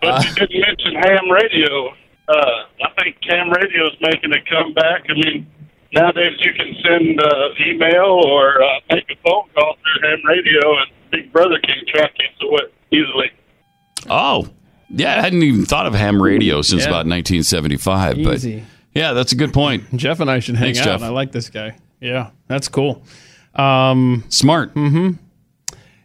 But you didn't mention ham radio. Uh, I think ham radio is making a comeback. I mean, nowadays you can send uh, email or uh, make a phone call through ham radio, and Big Brother can track you so what easily. Oh, yeah. I hadn't even thought of ham radio since Yeah. about 1975. Easy. But yeah, that's a good point. Jeff and I should hang Thanks, out. Jeff. I like this guy. Yeah, that's cool. Um, Smart. Mm-hmm.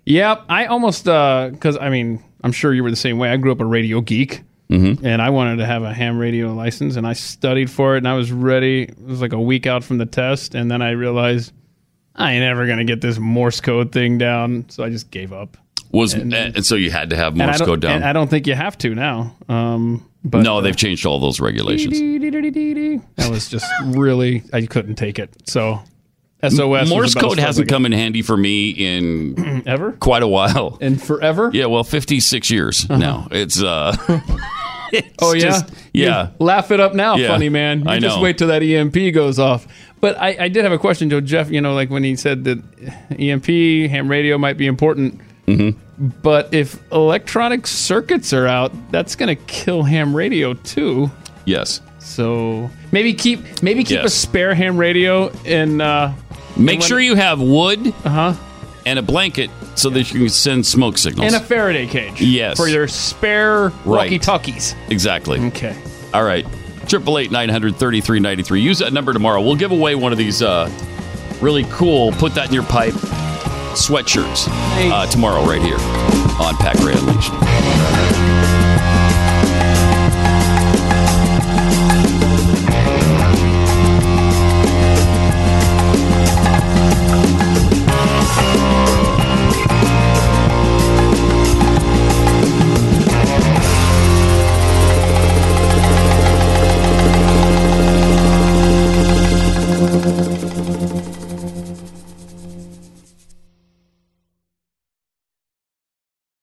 Yeah, I almost because I mean I'm sure you were the same way. I grew up a radio geek, Mm-hmm. and I wanted to have a ham radio license, and I studied for it, and I was ready. It was like a week out from the test, and then I realized I ain't ever gonna get this Morse code thing down, so I just gave up. Was and, so you had to have Morse code down. and I don't think you have to now. Um, but no, they've changed all those regulations. that was just really I couldn't take it. So SOS. Morse code far as I hasn't come in handy for me in <clears throat> ever quite a while. and forever. Yeah, well, 56 years now. It's uh <laughs> <laughs> oh yeah, just- yeah. You laugh it up now, Yeah, funny man. You I just know. wait till that EMP goes off. But I, I did have a question, Joe Jeff. You know, like when he said that EMP ham radio might be important, Mm-hmm. but if electronic circuits are out, that's going to kill ham radio too. yes. So maybe keep maybe keep a spare ham radio and uh, Make and sure you have wood uh-huh. And a blanket so that you can send smoke signals. and a Faraday cage. Yes. for your spare Right. walkie talkies. exactly. Okay. All right. Triple eight nine hundred thirty three ninety three. Use that number tomorrow. We'll give away one of these uh, really cool. Put that in your pipe. Sweatshirts uh, tomorrow right here on Pat Gray Unleashed.